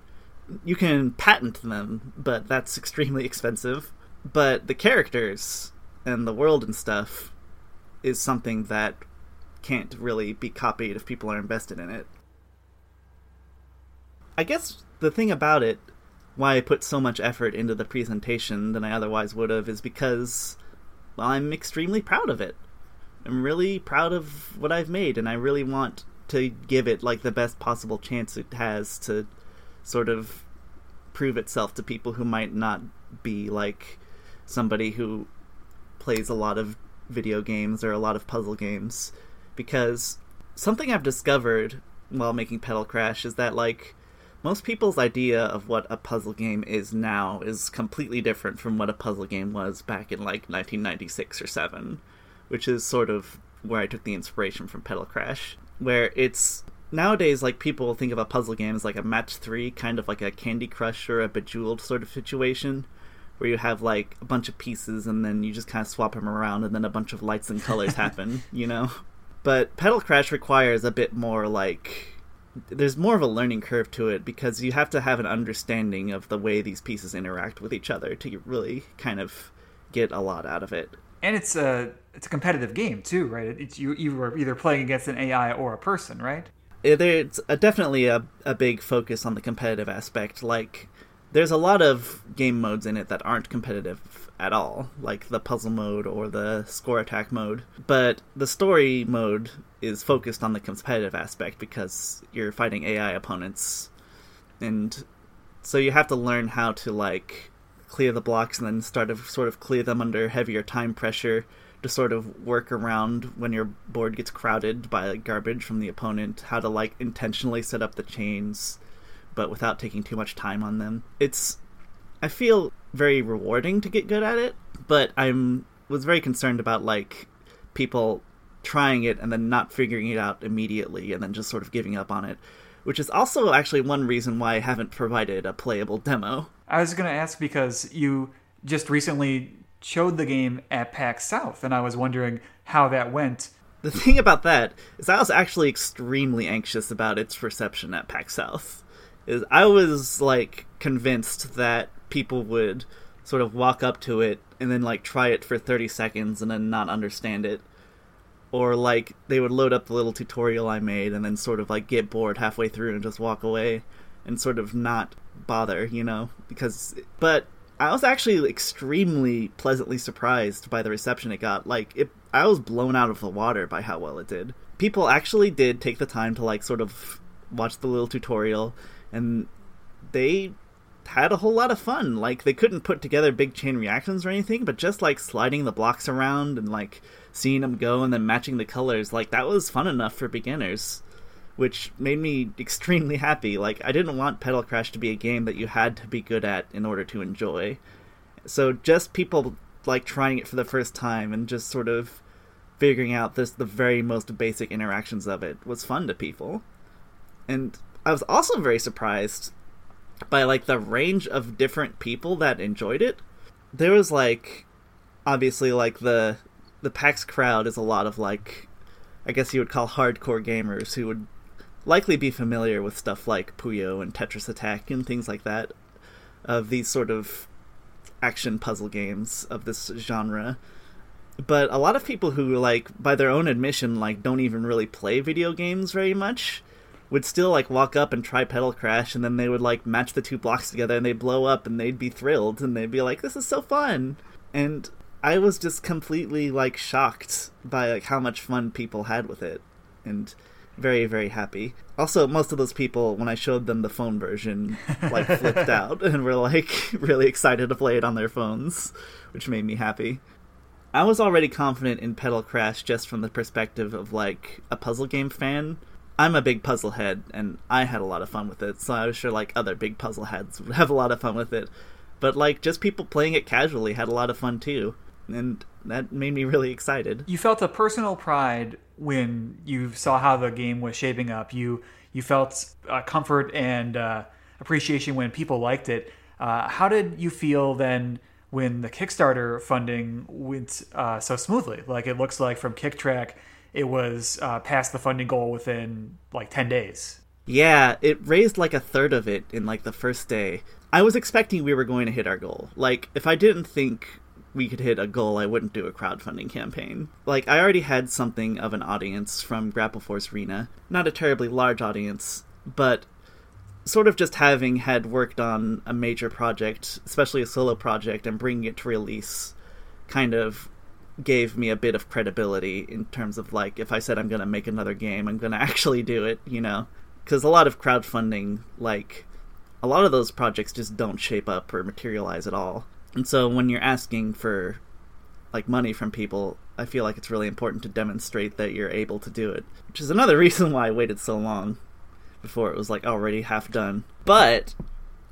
You can patent them, but that's extremely expensive. But the characters and the world and stuff is something that can't really be copied if people are invested in it. I guess the thing about it, why I put so much effort into the presentation than I otherwise would have, is because well, I'm extremely proud of it. I'm really proud of what I've made, and I really want to give it like the best possible chance it has to sort of prove itself to people who might not be like somebody who plays a lot of video games or a lot of puzzle games because something I've discovered while making Petal Crash is that like most people's idea of what a puzzle game is now is completely different from what a puzzle game was back in like 1996 or 7, which is sort of where I took the inspiration from Petal Crash, where it's nowadays like people think of a puzzle game as like a match 3, kind of like a Candy Crush or a Bejeweled sort of situation. Where you have like a bunch of pieces and then you just kind of swap them around and then a bunch of lights and colors happen, you know? But Petal Crash requires a bit more like there's more of a learning curve to it because you have to have an understanding of the way these pieces interact with each other to really kind of get a lot out of it. And it's a it's a competitive game too, right? It's you you are either playing against an AI or a person, right? It's a, definitely a, a big focus on the competitive aspect. Like, there's a lot of game modes in it that aren't competitive at all, like the puzzle mode or the score attack mode. But the story mode is focused on the competitive aspect because you're fighting AI opponents. And so you have to learn how to like clear the blocks and then start to sort of clear them under heavier time pressure to sort of work around when your board gets crowded by garbage from the opponent, how to like intentionally set up the chains but without taking too much time on them. It's I feel very rewarding to get good at it, but I'm was very concerned about like people trying it and then not figuring it out immediately and then just sort of giving up on it, which is also actually one reason why I haven't provided a playable demo. I was going to ask because you just recently showed the game at PAX South, and I was wondering how that went. The thing about that is I was actually extremely anxious about its reception at PAX South. Is I was like convinced that people would sort of walk up to it and then like try it for 30 seconds and then not understand it. Or like they would load up the little tutorial I made and then sort of like get bored halfway through and just walk away and sort of not bother, you know, because but I was actually extremely pleasantly surprised by the reception it got. Like it I was blown out of the water by how well it did. People actually did take the time to like sort of watch the little tutorial and they had a whole lot of fun. Like they couldn't put together big chain reactions or anything, but just like sliding the blocks around and like seeing them go and then matching the colors, like that was fun enough for beginners, which made me extremely happy. Like I didn't want Petal Crash to be a game that you had to be good at in order to enjoy. So just people like trying it for the first time and just sort of figuring out this the very most basic interactions of it was fun to people. And I was also very surprised by like the range of different people that enjoyed it. There was like obviously like the the PAX crowd is a lot of like I guess you would call hardcore gamers who would likely be familiar with stuff like Puyo and Tetris Attack and things like that of these sort of action puzzle games of this genre. But a lot of people who like by their own admission like don't even really play video games very much would still like walk up and try petal crash and then they would like match the two blocks together and they'd blow up and they'd be thrilled and they'd be like this is so fun! And i was just completely like shocked by like how much fun people had with it and very very happy. Also most of those people when i showed them the phone version like flipped out and were like really excited to play it on their phones which made me happy. I was already confident in petal crash just from the perspective of like a puzzle game fan I'm a big puzzle head, and I had a lot of fun with it. So I was sure like other big puzzle heads would have a lot of fun with it. But like just people playing it casually had a lot of fun too, and that made me really excited. You felt a personal pride when you saw how the game was shaping up. You you felt uh, comfort and uh, appreciation when people liked it. Uh, how did you feel then when the Kickstarter funding went uh, so smoothly? Like it looks like from Kicktraq it was uh, past the funding goal within like 10 days. Yeah, it raised like a third of it in like the first day. I was expecting we were going to hit our goal. Like, if I didn't think we could hit a goal, I wouldn't do a crowdfunding campaign. Like, I already had something of an audience from Grapple Force Rena. Not a terribly large audience, but sort of just having had worked on a major project, especially a solo project, and bringing it to release kind of gave me a bit of credibility in terms of like if I said I'm going to make another game, I'm going to actually do it, you know. Cuz a lot of crowdfunding like a lot of those projects just don't shape up or materialize at all. And so when you're asking for like money from people, I feel like it's really important to demonstrate that you're able to do it, which is another reason why I waited so long before it was like already half done. But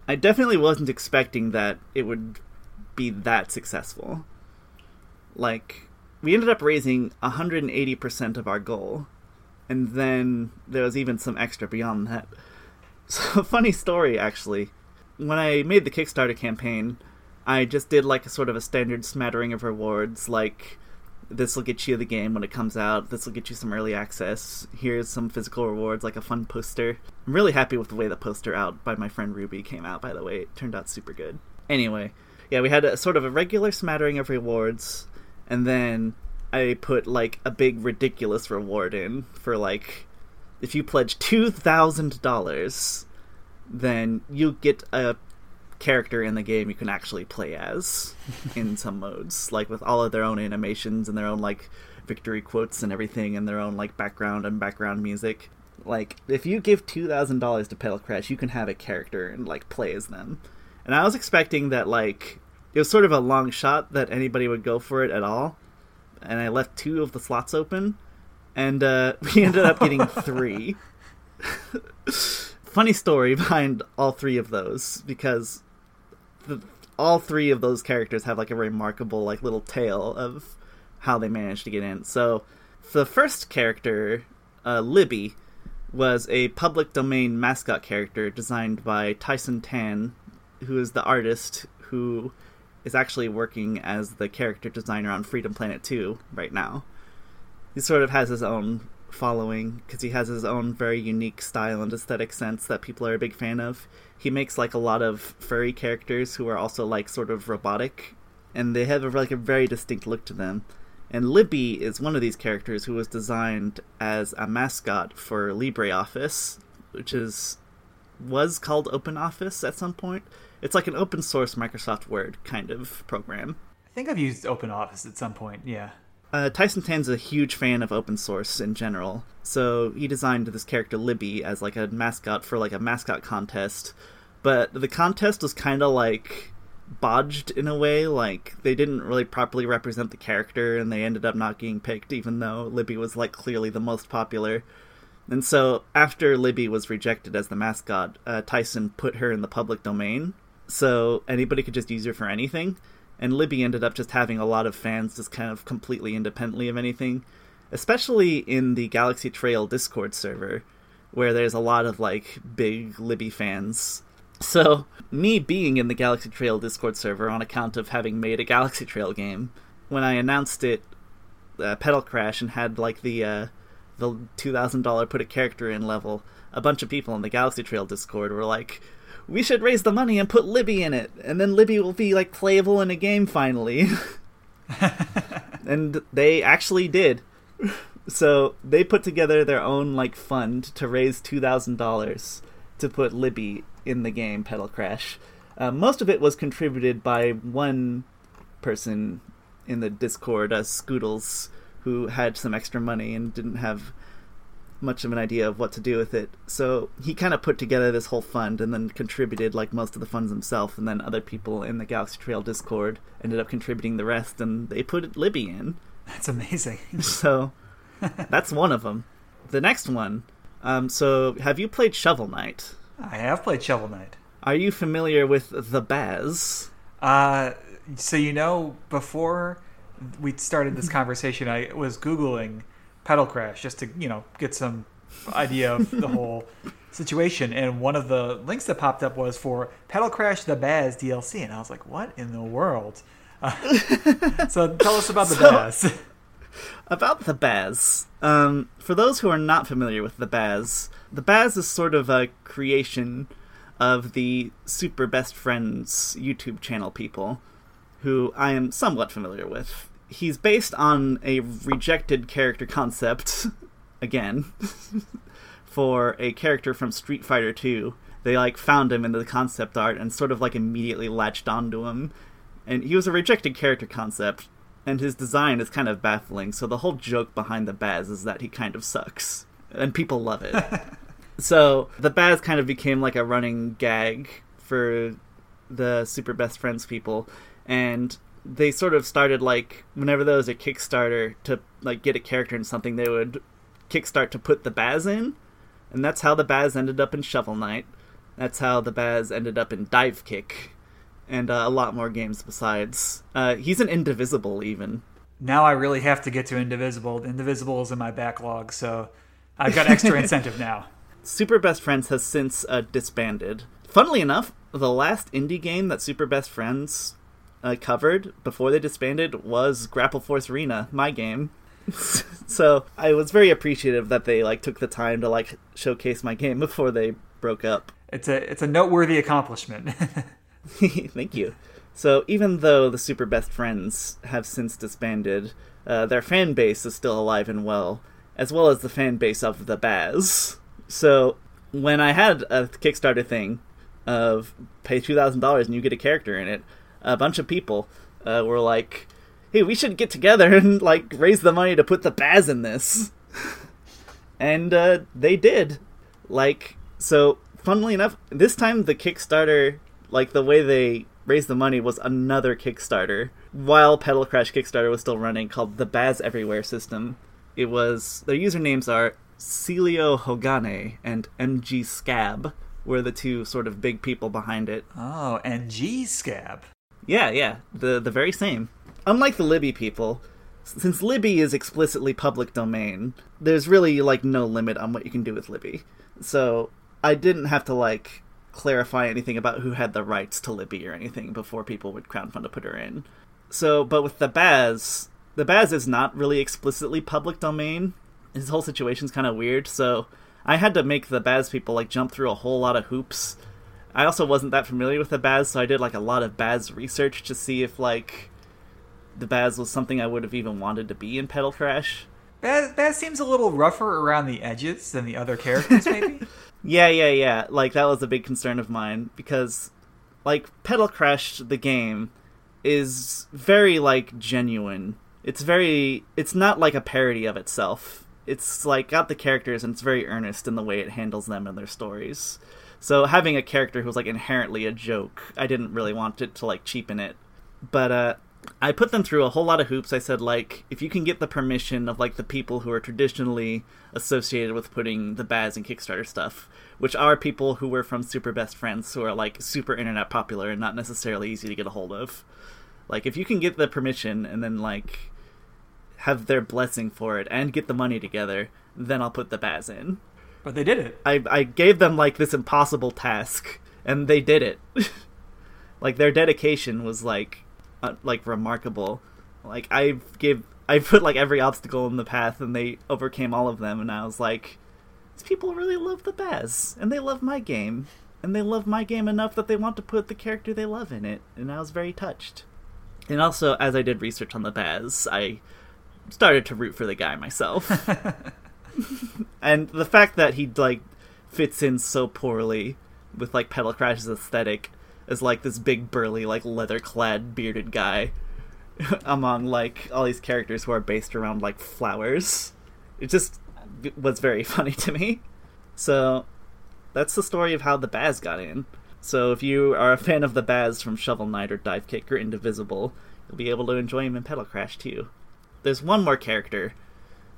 I definitely wasn't expecting that it would be that successful like we ended up raising 180% of our goal and then there was even some extra beyond that. So funny story actually. When i made the kickstarter campaign i just did like a sort of a standard smattering of rewards like this will get you the game when it comes out. This will get you some early access. Here's some physical rewards like a fun poster. I'm really happy with the way the poster out by my friend ruby came out by the way. It turned out super good. Anyway yeah we had a sort of a regular smattering of rewards and then I put like a big ridiculous reward in for like if you pledge two thousand dollars, then you get a character in the game you can actually play as in some modes, like with all of their own animations and their own like victory quotes and everything, and their own like background and background music. Like if you give two thousand dollars to Petal Crash, you can have a character and like play as them. And I was expecting that like it was sort of a long shot that anybody would go for it at all. And I left two of the slots open, and uh, we ended up getting three. Funny story behind all three of those because the, all three of those characters have like a remarkable like little tale of how they managed to get in. So the first character, uh, Libby, was a public domain mascot character designed by Tyson Tan, who is the artist who is actually working as the character designer on Freedom Planet 2 right now. He sort of has his own following because he has his own very unique style and aesthetic sense that people are a big fan of. He makes like a lot of furry characters who are also like sort of robotic, and they have like a very distinct look to them. And Libby is one of these characters who was designed as a mascot for LibreOffice, which is was called OpenOffice at some point. It's like an open source Microsoft Word kind of program. I think I've used OpenOffice at some point. Yeah. Uh, Tyson Tan's a huge fan of open source in general, so he designed this character Libby as like a mascot for like a mascot contest. But the contest was kind of like bodged in a way, like they didn't really properly represent the character, and they ended up not getting picked, even though Libby was like clearly the most popular. And so after Libby was rejected as the mascot, uh, Tyson put her in the public domain, so anybody could just use her for anything and Libby ended up just having a lot of fans just kind of completely independently of anything, especially in the Galaxy Trail Discord server, where there's a lot of like big Libby fans. So, me being in the Galaxy Trail Discord server on account of having made a Galaxy Trail game, when I announced it, uh, Petal Crash, and had like the uh, the two thousand dollar put a character in level, a bunch of people in the Galaxy Trail Discord were like, we should raise the money and put Libby in it, and then Libby will be like playable in a game finally. and they actually did. So they put together their own like fund to raise two thousand dollars to put Libby in the game Petal Crash. Uh, most of it was contributed by one person in the Discord, uh, Scoodles, who had some extra money and didn't have much of an idea of what to do with it. So he kind of put together this whole fund and then contributed like most of the funds himself, and then other people in the Galaxy Trail Discord ended up contributing the rest, and they put Libby in. That's amazing. So that's one of them. The next one. Um, so have you played Shovel Knight? I have played Shovel Knight. Are you familiar with the Baz? Uh, so you know, before we started this conversation, I was googling petal crash just to you know get some idea of the whole situation. And one of the links that popped up was for Petal Crash the Baz DLC, and I was like, "What in the world?" Uh, so tell us about the So- Baz. About the Baz. Um, for those who are not familiar with the Baz, the Baz is sort of a creation of the Super Best Friends YouTube channel people, who I am somewhat familiar with. He's based on a rejected character concept, again, for a character from Street Fighter 2. They like found him in the concept art and sort of like immediately latched onto him. And he was a rejected character concept, and his design is kind of baffling. So the whole joke behind the Baz is that he kind of sucks, and people love it. so the Baz kind of became like a running gag for the Super Best Friends people, and they sort of started like whenever there was a Kickstarter to like get a character in something, they would kickstart to put the Baz in, and that's how the Baz ended up in Shovel Knight. That's how the Baz ended up in Dive Kick, and uh, a lot more games besides. Uh, he's an Indivisible even. Now I really have to get to Indivisible. Indivisible is in my backlog, so I've got extra incentive now. Super Best Friends has since uh, disbanded. Funnily enough, the last indie game that Super Best Friends uh, covered before they disbanded was Grapple Force Rena, my game. so I was very appreciative that they like took the time to like showcase my game before they broke up. It's a it's a noteworthy accomplishment. Thank you. So even though the Super Best Friends have since disbanded, uh, their fan base is still alive and well, as well as the fan base of the Baz. So when I had a Kickstarter thing of pay two thousand dollars and you get a character in it, a bunch of people uh, were like, "Hey, we should get together and like raise the money to put the Baz in this," and uh, they did. Like so, funnily enough, this time the Kickstarter, like the way they raised the money, was another Kickstarter while Petal Crash Kickstarter was still running, called the Baz Everywhere System. It was their usernames are Celio Hogane and MG Scab were the two sort of big people behind it. oh, and G Scab. Yeah, yeah, the the very same. Unlike the Libby people, since Libby is explicitly public domain, there's really like no limit on what you can do with Libby. So I didn't have to like clarify anything about who had the rights to Libby or anything before people would crowdfund to put her in. So, but with the Baz, the Baz is not really explicitly public domain, his whole situation's kind of weird. So I had to make the Baz people like jump through a whole lot of hoops. I also wasn't that familiar with the Baz, so I did like a lot of Baz research to see if like the Baz was something I would have even wanted to be in Petal Crash. Baz, Baz seems a little rougher around the edges than the other characters, maybe. Yeah, yeah, yeah. Like that was a big concern of mine because like Petal Crash the game is very like genuine. It's very it's not like a parody of itself. It's like got the characters and it's very earnest in the way it handles them and their stories. So having a character who's like inherently a joke, I didn't really want it to like cheapen it. But uh I put them through a whole lot of hoops. I said like if you can get the permission of like the people who are traditionally associated with putting the Baz and Kickstarter stuff, which are people who were from Super Best Friends who are like super internet popular and not necessarily easy to get a hold of. Like if you can get the permission and then like have their blessing for it and get the money together, then I'll put the Baz in. But they did it. I I gave them like this impossible task and they did it. like their dedication was like uh, like remarkable. Like I gave I put like every obstacle in the path and they overcame all of them and I was like these people really love the Baz and they love my game and they love my game enough that they want to put the character they love in it and I was very touched. And also as I did research on the Baz, I started to root for the guy myself and the fact that he like fits in so poorly with like petal crash's aesthetic as like this big burly like leather clad bearded guy among like all these characters who are based around like flowers. It just was very funny to me. So that's the story of how the baz got in. So if you are a fan of the baz from shovel knight or dive kick or indivisible you'll be able to enjoy him in petal crash too. There's one more character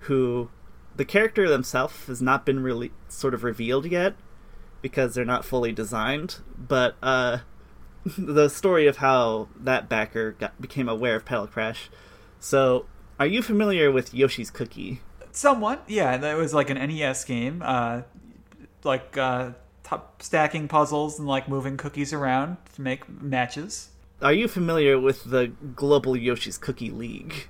who the character themselves has not been really sort of revealed yet because they're not fully designed but uh the story of how that backer got, became aware of petal crash so are you familiar with yoshi's cookie Somewhat, yeah. That was like an NES game, uh, like uh, top stacking puzzles and like moving cookies around to make matches. are you familiar with the global yoshi's cookie league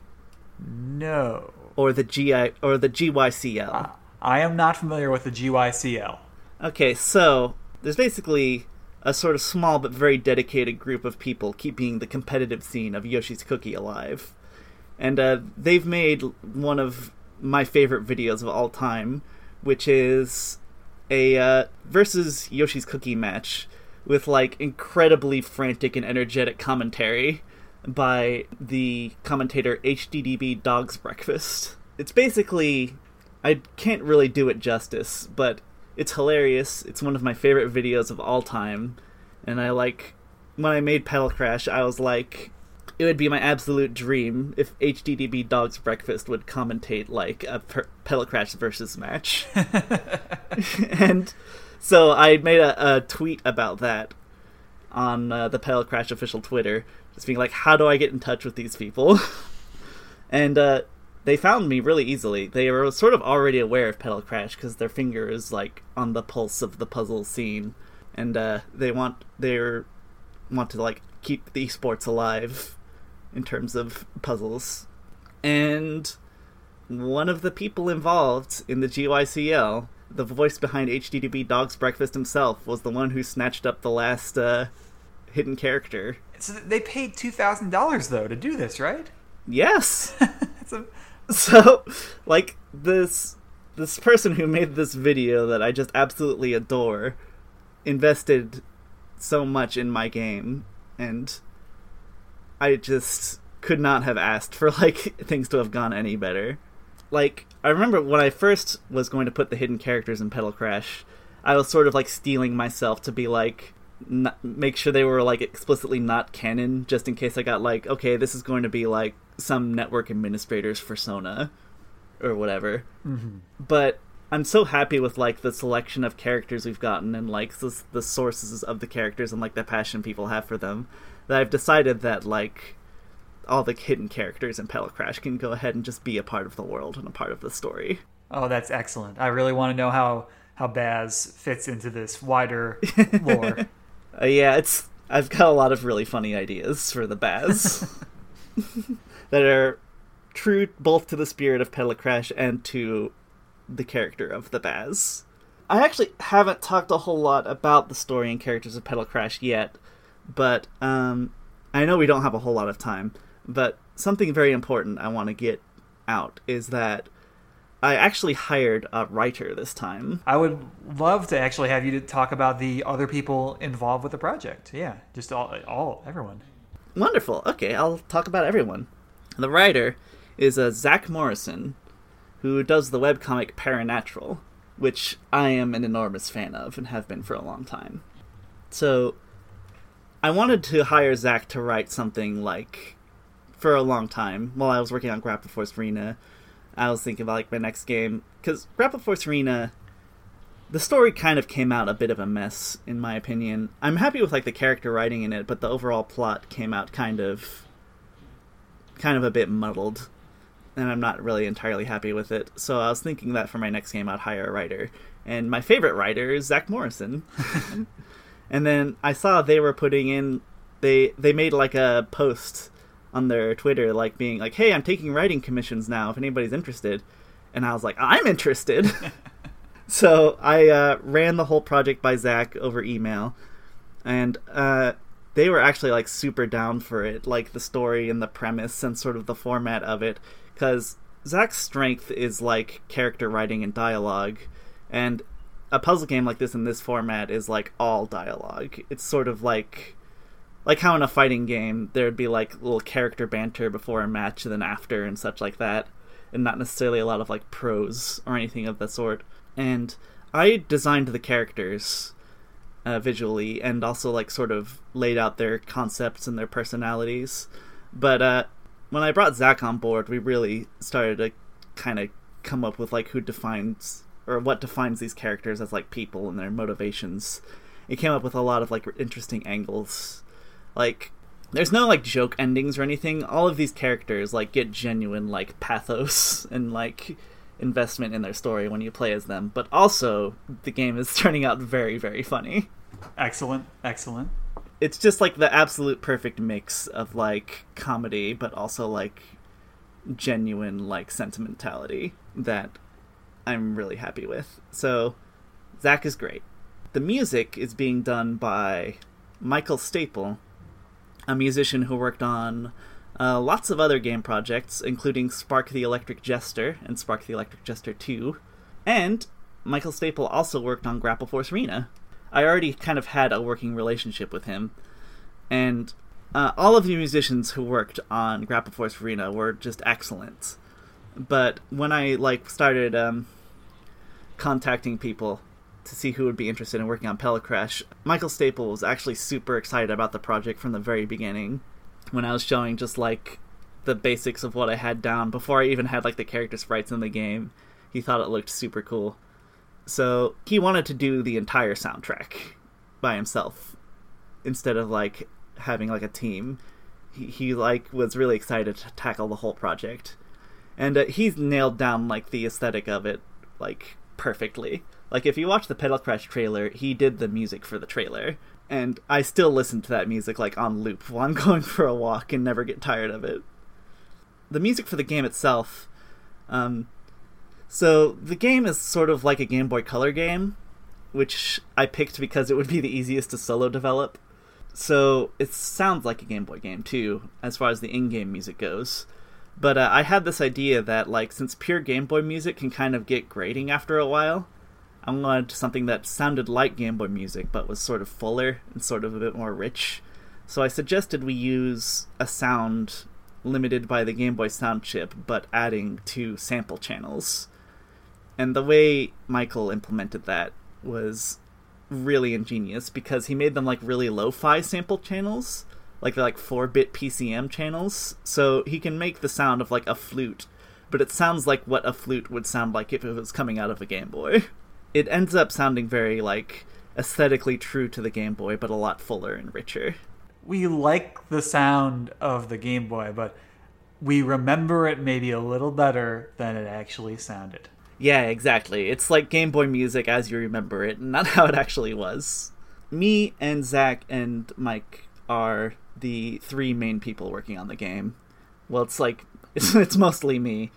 No, or the gi or the gycl I am not familiar with the GYCL. Okay, so there's basically a sort of small but very dedicated group of people keeping the competitive scene of Yoshi's Cookie alive. And uh, they've made one of my favorite videos of all time, which is a uh, versus Yoshi's Cookie match with like incredibly frantic and energetic commentary by the commentator HDDB Dog's Breakfast. It's basically I can't really do it justice, but it's hilarious. It's one of my favorite videos of all time, and I like when I made Petal Crash, I was like it would be my absolute dream if HDDB Dog's Breakfast would commentate like a per- Petal Crash versus match. and so I made a, a tweet about that on uh, the Petal Crash official Twitter, just being like, "How do I get in touch with these people?" and uh, they found me really easily. They were sort of already aware of Petal Crash because their finger is like on the pulse of the puzzle scene, and uh, they want they want to like keep the esports alive in terms of puzzles. And one of the people involved in the GYCL, the voice behind HDDB Dog's Breakfast himself, was the one who snatched up the last uh, hidden character. So they paid two thousand dollars though to do this, right? Yes. A, so like this this person who made this video that I just absolutely adore invested so much in my game and I just could not have asked for like things to have gone any better. Like I remember when I first was going to put the hidden characters in Petal Crash, I was sort of like steeling myself to be like n- make sure they were like explicitly not canon just in case I got like okay, this is going to be like some network administrator's persona or whatever. Mm-hmm. But I'm so happy with like the selection of characters we've gotten and like the, the sources of the characters and like the passion people have for them that I've decided that like all the hidden characters in Petal Crash can go ahead and just be a part of the world and a part of the story. oh, that's excellent. I really want to know how how Baz fits into this wider lore. Uh, yeah, it's I've got a lot of really funny ideas for the Baz that are true both to the spirit of Petal Crash and to the character of the Baz. I actually haven't talked a whole lot about the story and characters of Petal Crash yet, but um, I know we don't have a whole lot of time. But something very important I want to get out is that I actually hired a writer this time. I would love to actually have you to talk about the other people involved with the project. Yeah, just all, all everyone. Wonderful. Okay, I'll talk about everyone. The writer is uh, Zack Morrison, who does the webcomic Paranatural, which I am an enormous fan of and have been for a long time. So, I wanted to hire Zack to write something like for a long time while I was working on Grapple Force Rena. I was thinking about like my next game because Grapple Force Rena, the story kind of came out a bit of a mess in my opinion. I'm happy with like the character writing in it, but the overall plot came out kind of, kind of a bit muddled, and I'm not really entirely happy with it. So I was thinking that for my next game I'd hire a writer, and my favorite writer is Zack Morrison. and then I saw they were putting in they they made like a post on their Twitter, like being like, "Hey, I'm taking writing commissions now. If anybody's interested," and I was like, "I'm interested." so I uh, ran the whole project by Zack over email, and uh, they were actually like super down for it, like the story and the premise and sort of the format of it, because Zack's strength is like character writing and dialogue, and a puzzle game like this in this format is like all dialogue. It's sort of like like how in a fighting game there'd be like little character banter before a match and then after and such like that. And not necessarily a lot of like prose or anything of the sort. And i designed the characters uh, visually and also like sort of laid out their concepts and their personalities. But uh, when i brought zack on board we really started to kind of come up with like who defines or what defines these characters as like people and their motivations. It came up with a lot of like interesting angles like there's no like joke endings or anything. All of these characters like get genuine like pathos and like investment in their story when you play as them. But also the game is turning out very very funny. Excellent, excellent. It's just like the absolute perfect mix of like comedy but also like genuine like sentimentality that I'm really happy with. So Zack is great. The music is being done by Michael Staple, a musician who worked on uh, lots of other game projects, including Spark the Electric Jester and Spark the Electric Jester 2. And Michael Staple also worked on Grapple Force Rena. I already kind of had a working relationship with him, and uh, all of the musicians who worked on Grapple Force Rena were just excellent. But when I like started um, contacting people to see who would be interested in working on Crash. Michael Staple was actually super excited about the project from the very beginning. When I was showing just like the basics of what I had down before I even had like the character sprites in the game, he thought it looked super cool. So he wanted to do the entire soundtrack by himself instead of like having like a team. He, he like was really excited to tackle the whole project, and uh, he's nailed down like the aesthetic of it like perfectly. Like if you watch the Petal Crash trailer, he did the music for the trailer. And I still listen to that music like on loop while I'm going for a walk and never get tired of it. The music for the game itself, um, so the game is sort of like a Game Boy Color game, which I picked because it would be the easiest to solo develop. So it sounds like a Game Boy game too, as far as the in-game music goes. But uh, I had this idea that like since pure Game Boy music can kind of get grating after a while, I wanted something that sounded like Game Boy music but was sort of fuller and sort of a bit more rich. So I suggested we use a sound limited by the Game Boy sound chip but adding two sample channels. And the way Michael implemented that was really ingenious because he made them like really lo-fi sample channels, like they're like 4-bit PCM channels. So he can make the sound of like a flute, but it sounds like what a flute would sound like if it was coming out of a Game Boy. it ends up sounding very like aesthetically true to the Game Boy, but a lot fuller and richer. We like the sound of the Game Boy, but we remember it maybe a little better than it actually sounded. Yeah, exactly. It's like Game Boy music as you remember it, not how it actually was. Me and Zack and Mike are the three main people working on the game. Well, it's like it's, it's mostly me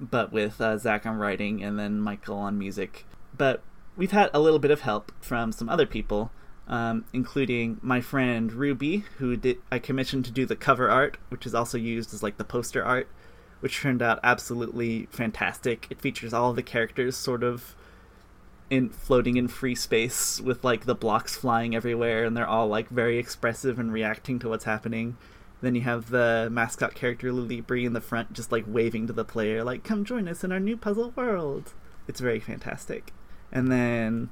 but with uh, Zack on writing and then Michael on music. But we've had a little bit of help from some other people, um, including my friend Ruby, who did I commissioned to do the cover art, which is also used as like the poster art, which turned out absolutely fantastic. It features all of the characters sort of in floating in free space with like the blocks flying everywhere and they're all like very expressive and reacting to what's happening. Then you have the mascot character Lulibri in the front just like waving to the player like come join us in our new puzzle world. It's very fantastic. And then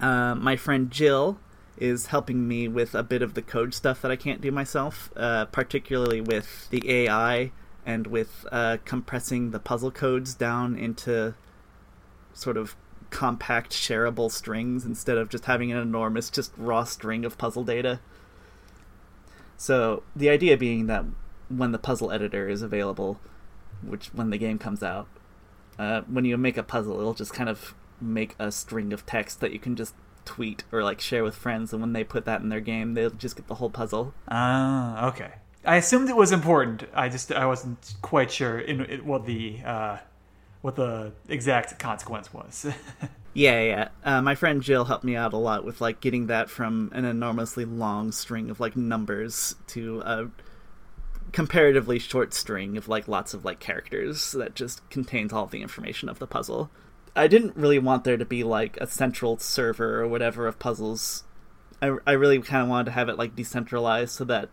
uh, my friend Jill is helping me with a bit of the code stuff that I can't do myself, uh, particularly with the AI and with uh, compressing the puzzle codes down into sort of compact shareable strings instead of just having an enormous just raw string of puzzle data. So the idea being that when the puzzle editor is available, which when the game comes out, uh, when you make a puzzle, it'll just kind of make a string of text that you can just tweet or like share with friends, and when they put that in their game, they'll just get the whole puzzle. Ah, okay. I assumed it was important. I just I wasn't quite sure in, in what the uh, what the exact consequence was. Yeah, yeah. Uh, my friend Jill helped me out a lot with like getting that from an enormously long string of like numbers to a comparatively short string of like lots of like characters that just contains all the information of the puzzle. I didn't really want there to be like a central server or whatever of puzzles. I, I really kind of wanted to have it like decentralized so that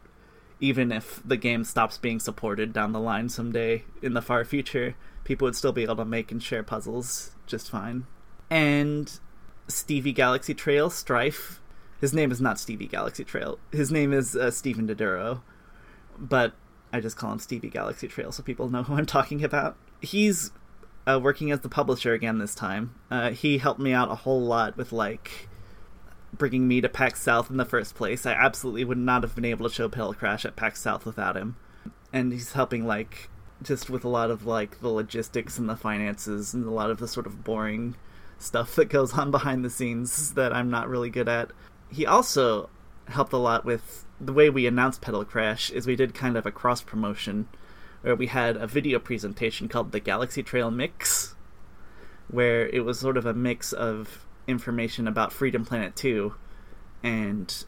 even if the game stops being supported down the line someday in the far future, people would still be able to make and share puzzles just fine and Stevie Galaxy Trail Strife. His name is not Stevie Galaxy Trail. His name is uh, Stephen DiDuro, but I just call him Stevie Galaxy Trail so people know who I'm talking about. He's uh, working as the publisher again this time. Uh, he helped me out a whole lot with like bringing me to PAX South in the first place. I absolutely would not have been able to show Petal Crash at PAX South without him, and he's helping like just with a lot of like the logistics and the finances and a lot of the sort of boring stuff that goes on behind the scenes that I'm not really good at. He also helped a lot with the way we announced Petal Crash is we did kind of a cross promotion where we had a video presentation called the Galaxy Trail Mix where it was sort of a mix of information about Freedom Planet 2 and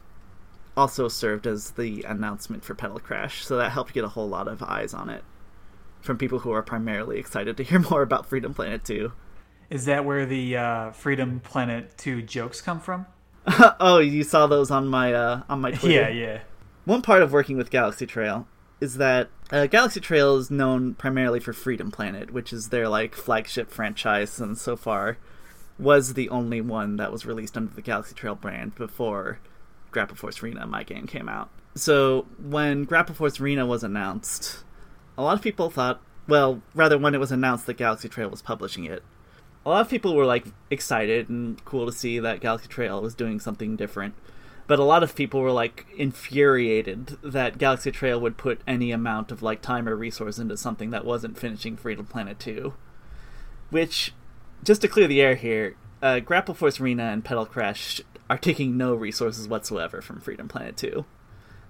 also served as the announcement for Petal Crash. So that helped get a whole lot of eyes on it from people who are primarily excited to hear more about Freedom Planet 2. Is that where the uh, Freedom Planet 2 jokes come from? oh, you saw those on my uh, on my Twitter. Yeah, yeah. One part of working with Galaxy Trail is that uh, Galaxy Trail is known primarily for Freedom Planet, which is their like flagship franchise, and so far was the only one that was released under the Galaxy Trail brand before Grapple Force Arena, my game, came out. So when Grapple Force Arena was announced, a lot of people thought, well, rather when it was announced that Galaxy Trail was publishing it, a lot of people were like excited and cool to see that Galaxy Trail was doing something different. But a lot of people were like infuriated that Galaxy Trail would put any amount of like time or resource into something that wasn't finishing Freedom Planet 2. Which, just to clear the air here, uh, Grapple Force Arena and Petal Crash are taking no resources whatsoever from Freedom Planet 2.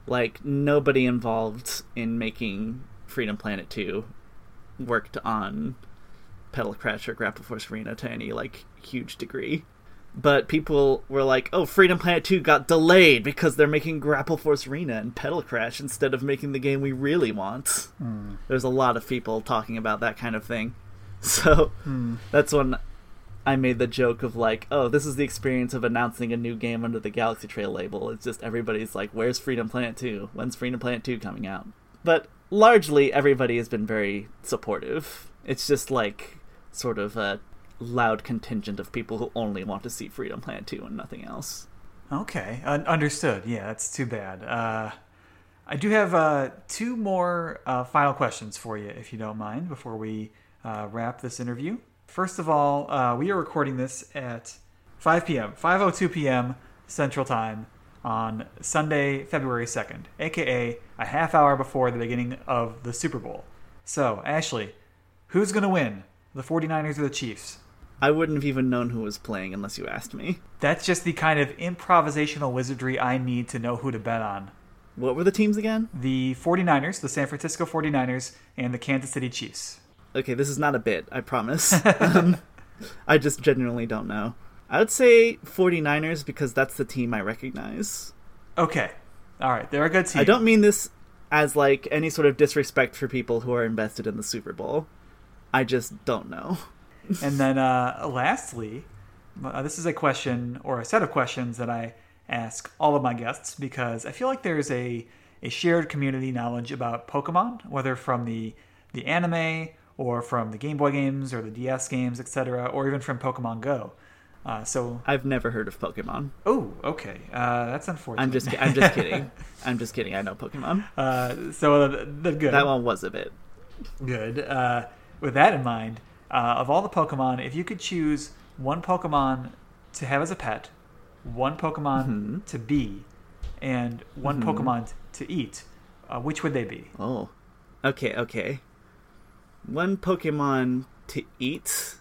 Like, nobody involved in making Freedom Planet 2 worked on Petal Crash or Grapple Force Arena to any like huge degree. But people were like, "Oh, Freedom Planet 2 got delayed because they're making Grapple Force Arena and Petal Crash instead of making the game we really want." Hmm. There's a lot of people talking about that kind of thing. So Hmm. that's when I made the joke of like, "Oh, this is the experience of announcing a new game under the Galaxy Trail label." It's just everybody's like, "Where's Freedom Planet 2? When's Freedom Planet 2 coming out?" But largely everybody has been very supportive. It's just like sort of a loud contingent of people who only want to see Freedom Planet 2 and nothing else. Okay, un- understood. Yeah, that's too bad. Uh, I do have uh, two more uh, final questions for you, if you don't mind, before we uh, wrap this interview. First of all, uh, we are recording this at 5 p.m., 5:02 p.m. Central Time on Sunday, February 2nd, aka a half hour before the beginning of the Super Bowl. So, Ashley, who's going to win, the 49ers or the Chiefs? I wouldn't have even known who was playing unless you asked me. That's just the kind of improvisational wizardry I need to know who to bet on. What were the teams again? The 49ers, the San Francisco 49ers, and the Kansas City Chiefs. Okay, this is not a bit, I promise. um, I just genuinely don't know. I would say 49ers because that's the team I recognize. Okay. All right. They're a good team. I don't mean this as like any sort of disrespect for people who are invested in the Super Bowl. I just don't know. And then, uh, lastly, uh, this is a question or a set of questions that I ask all of my guests because I feel like there's a, a shared community knowledge about Pokemon, whether from the the anime or from the Game Boy games or the DS games, etc., or even from Pokemon Go. Uh, so, I've never heard of Pokemon. oh, okay, uh, that's unfortunate. I'm just I'm just kidding. I'm just kidding. I know Pokemon. uh, so uh, the good. That one was a bit. Good. Uh, with that in mind, uh, of all the Pokemon, if you could choose one Pokemon to have as a pet, one Pokemon Mm-hmm. to be, and one Pokemon to eat, uh, which would they be? Oh. Okay, okay. One Pokemon to eat.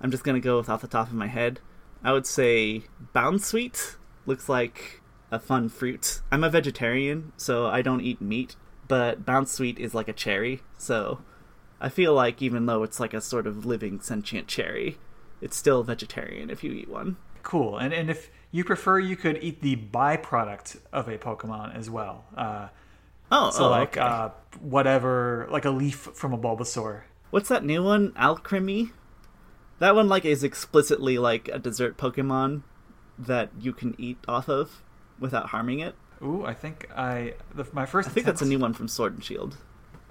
I'm just gonna go with off the top of my head. I would say Bounsweet looks like a fun fruit. I'm a vegetarian, so I don't eat meat, but Bounsweet is like a cherry, so I feel like even though it's like a sort of living sentient cherry, it's still vegetarian if you eat one. Cool. And and if you prefer, you could eat the byproduct of a Pokemon as well. Uh, Oh, so oh, like okay. uh, whatever, like a leaf from a Bulbasaur. What's that new one? Alcremie? That one like is explicitly like a dessert Pokemon that you can eat off of without harming it. Ooh, I think I the, my first. I think that's a new one from Sword and Shield.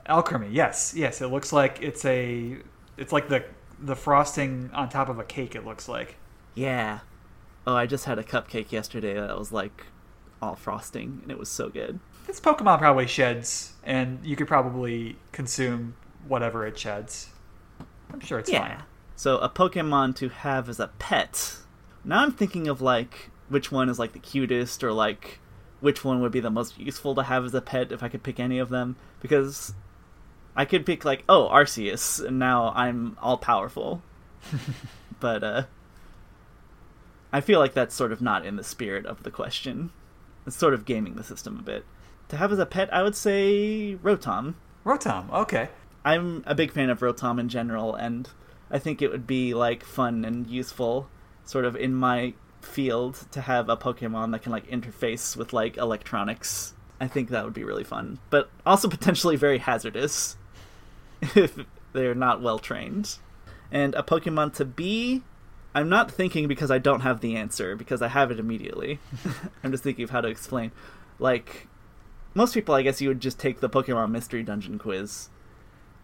Alchemy, yes, yes. It looks like it's a, it's like the the frosting on top of a cake. It looks like. Yeah. Oh, I just had a cupcake yesterday that was like all frosting and it was so good. This Pokemon probably sheds, and you could probably consume whatever it sheds. I'm sure it's yeah. fine. So a Pokemon to have as a pet. Now I'm thinking of like which one is like the cutest or like which one would be the most useful to have as a pet if I could pick any of them because I could pick like oh Arceus and now I'm all powerful. but uh I feel like that's sort of not in the spirit of the question. It's sort of gaming the system a bit. To have as a pet, I would say Rotom. Rotom, okay. I'm a big fan of Rotom in general, and I think it would be like fun and useful, sort of in my field, to have a Pokemon that can like interface with like electronics. I think that would be really fun, but also potentially very hazardous if they're not well trained. And a Pokemon to be, I'm not thinking because I don't have the answer because I have it immediately. I'm just thinking of how to explain. Like most people, I guess you would just take the Pokemon Mystery Dungeon quiz.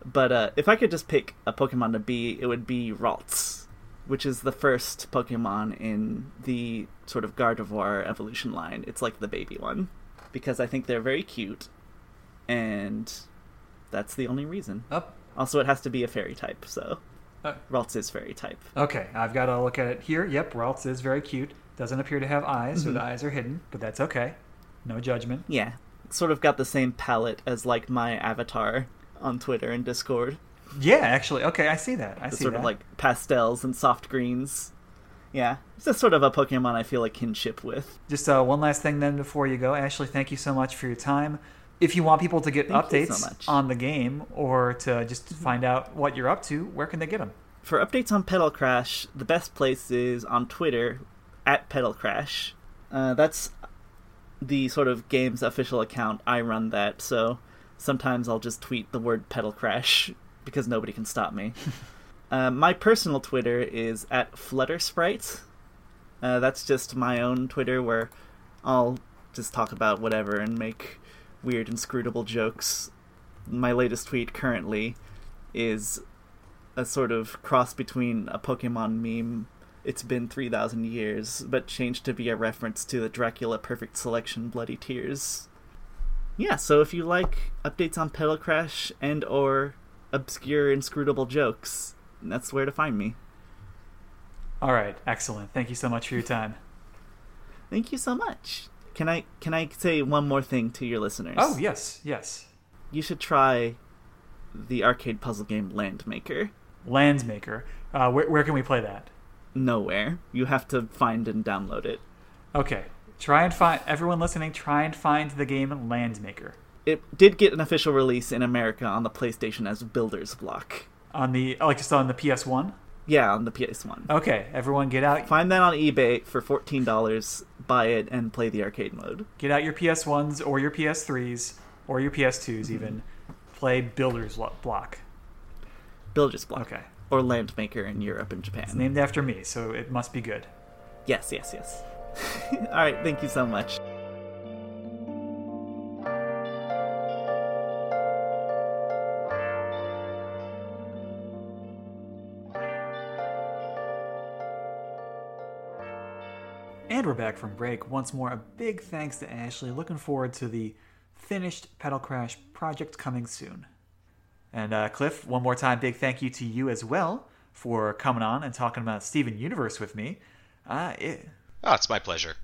But uh, if I could just pick a Pokemon to be, it would be Ralts, which is the first Pokemon in the sort of Gardevoir evolution line. It's like the baby one. Because I think they're very cute, and that's the only reason. Up. Also, it has to be a fairy type, so Uh, Ralts is fairy type. Okay, I've got to look at it here. Yep, Ralts is very cute. Doesn't appear to have eyes, so the eyes are hidden, but that's okay. No judgment. Yeah, sort of got the same palette as like my avatar on Twitter and Discord. Yeah, actually, okay, I see that. I the see sort that. of like pastels and soft greens. Yeah, it's just sort of a Pokemon I feel like kinship with. Just uh, one last thing then before you go. Ashley, thank you so much for your time. If you want people to get Thank updates so on the game or to just find out what you're up to, where can they get them? For updates on Petal Crash, the best place is on Twitter at Petal Crash. Uh, that's the sort of game's official account. I run that, so sometimes I'll just tweet the word Petal Crash because nobody can stop me. uh, my personal Twitter is at Flutter Sprite. Uh, that's just my own Twitter where I'll just talk about whatever and make weird inscrutable jokes. My latest tweet currently is a sort of cross between a Pokemon meme, it's been 3,000 years, but changed to be a reference to the Dracula Perfect Selection Bloody Tears. Yeah, so if you like updates on Petal Crash and or obscure inscrutable jokes, that's where to find me. All right, excellent. Thank you so much for your time. Thank you so much. Can I can I say one more thing to your listeners? Oh, yes, yes. You should try the arcade puzzle game Landmaker. Landsmaker. Uh, where, where can we play that? Nowhere. You have to find and download it. Okay. Try and find everyone listening. Try and find the game Landsmaker. It did get an official release in America on the PlayStation as Builder's Block. On the oh, like just on the PS1. Yeah, on the PS1. Okay, everyone get out Find that on eBay for fourteen dollars. Buy it and play the arcade mode. get out your PS1s or your PS3s or your PS2s mm-hmm. even. Play Builder's Lo- Block. Builder's Block. Okay. Or Landmaker in Europe and Japan. It's named after me, so it must be good. Yes, yes, yes. All right, thank you so much. And we're back from break. Once more, a big thanks to Ashley. Looking forward to the finished Petal Crash project coming soon. And uh, Cliff, one more time, big thank you to you as well for coming on and talking about Steven Universe with me. Uh, it, Oh, it's my pleasure.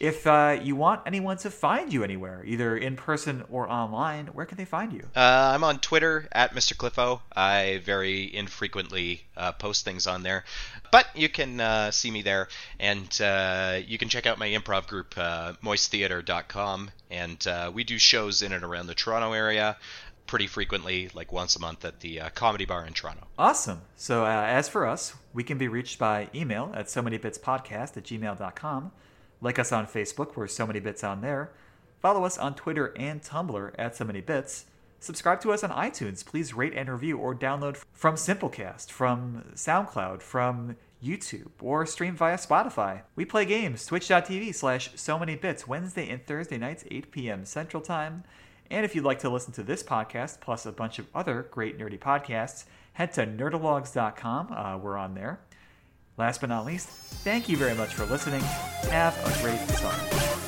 If uh, you want anyone to find you anywhere, either in person or online, where can they find you? Uh, I'm on Twitter at Mr. Cliffo. I very infrequently uh, post things on there, but you can uh, see me there, and uh, you can check out my improv group, uh, moisttheater.com, and uh, we do shows in and around the Toronto area pretty frequently, like once a month at the uh, Comedy Bar in Toronto. Awesome. So, uh, as for us, we can be reached by email at so many bits podcast at gmail.com. Like us on Facebook, we're so many bits on there. Follow us on Twitter and Tumblr at so many bits. Subscribe to us on iTunes. Please rate and review or download from Simplecast, from SoundCloud, from YouTube, or stream via Spotify. We play games, twitch.tv slash so many bits, Wednesday and Thursday nights, 8 p.m. Central Time. And if you'd like to listen to this podcast, plus a bunch of other great nerdy podcasts, head to nerdalogs.com. Uh, we're on there. Last but not least, thank you very much for listening. Have a great summer.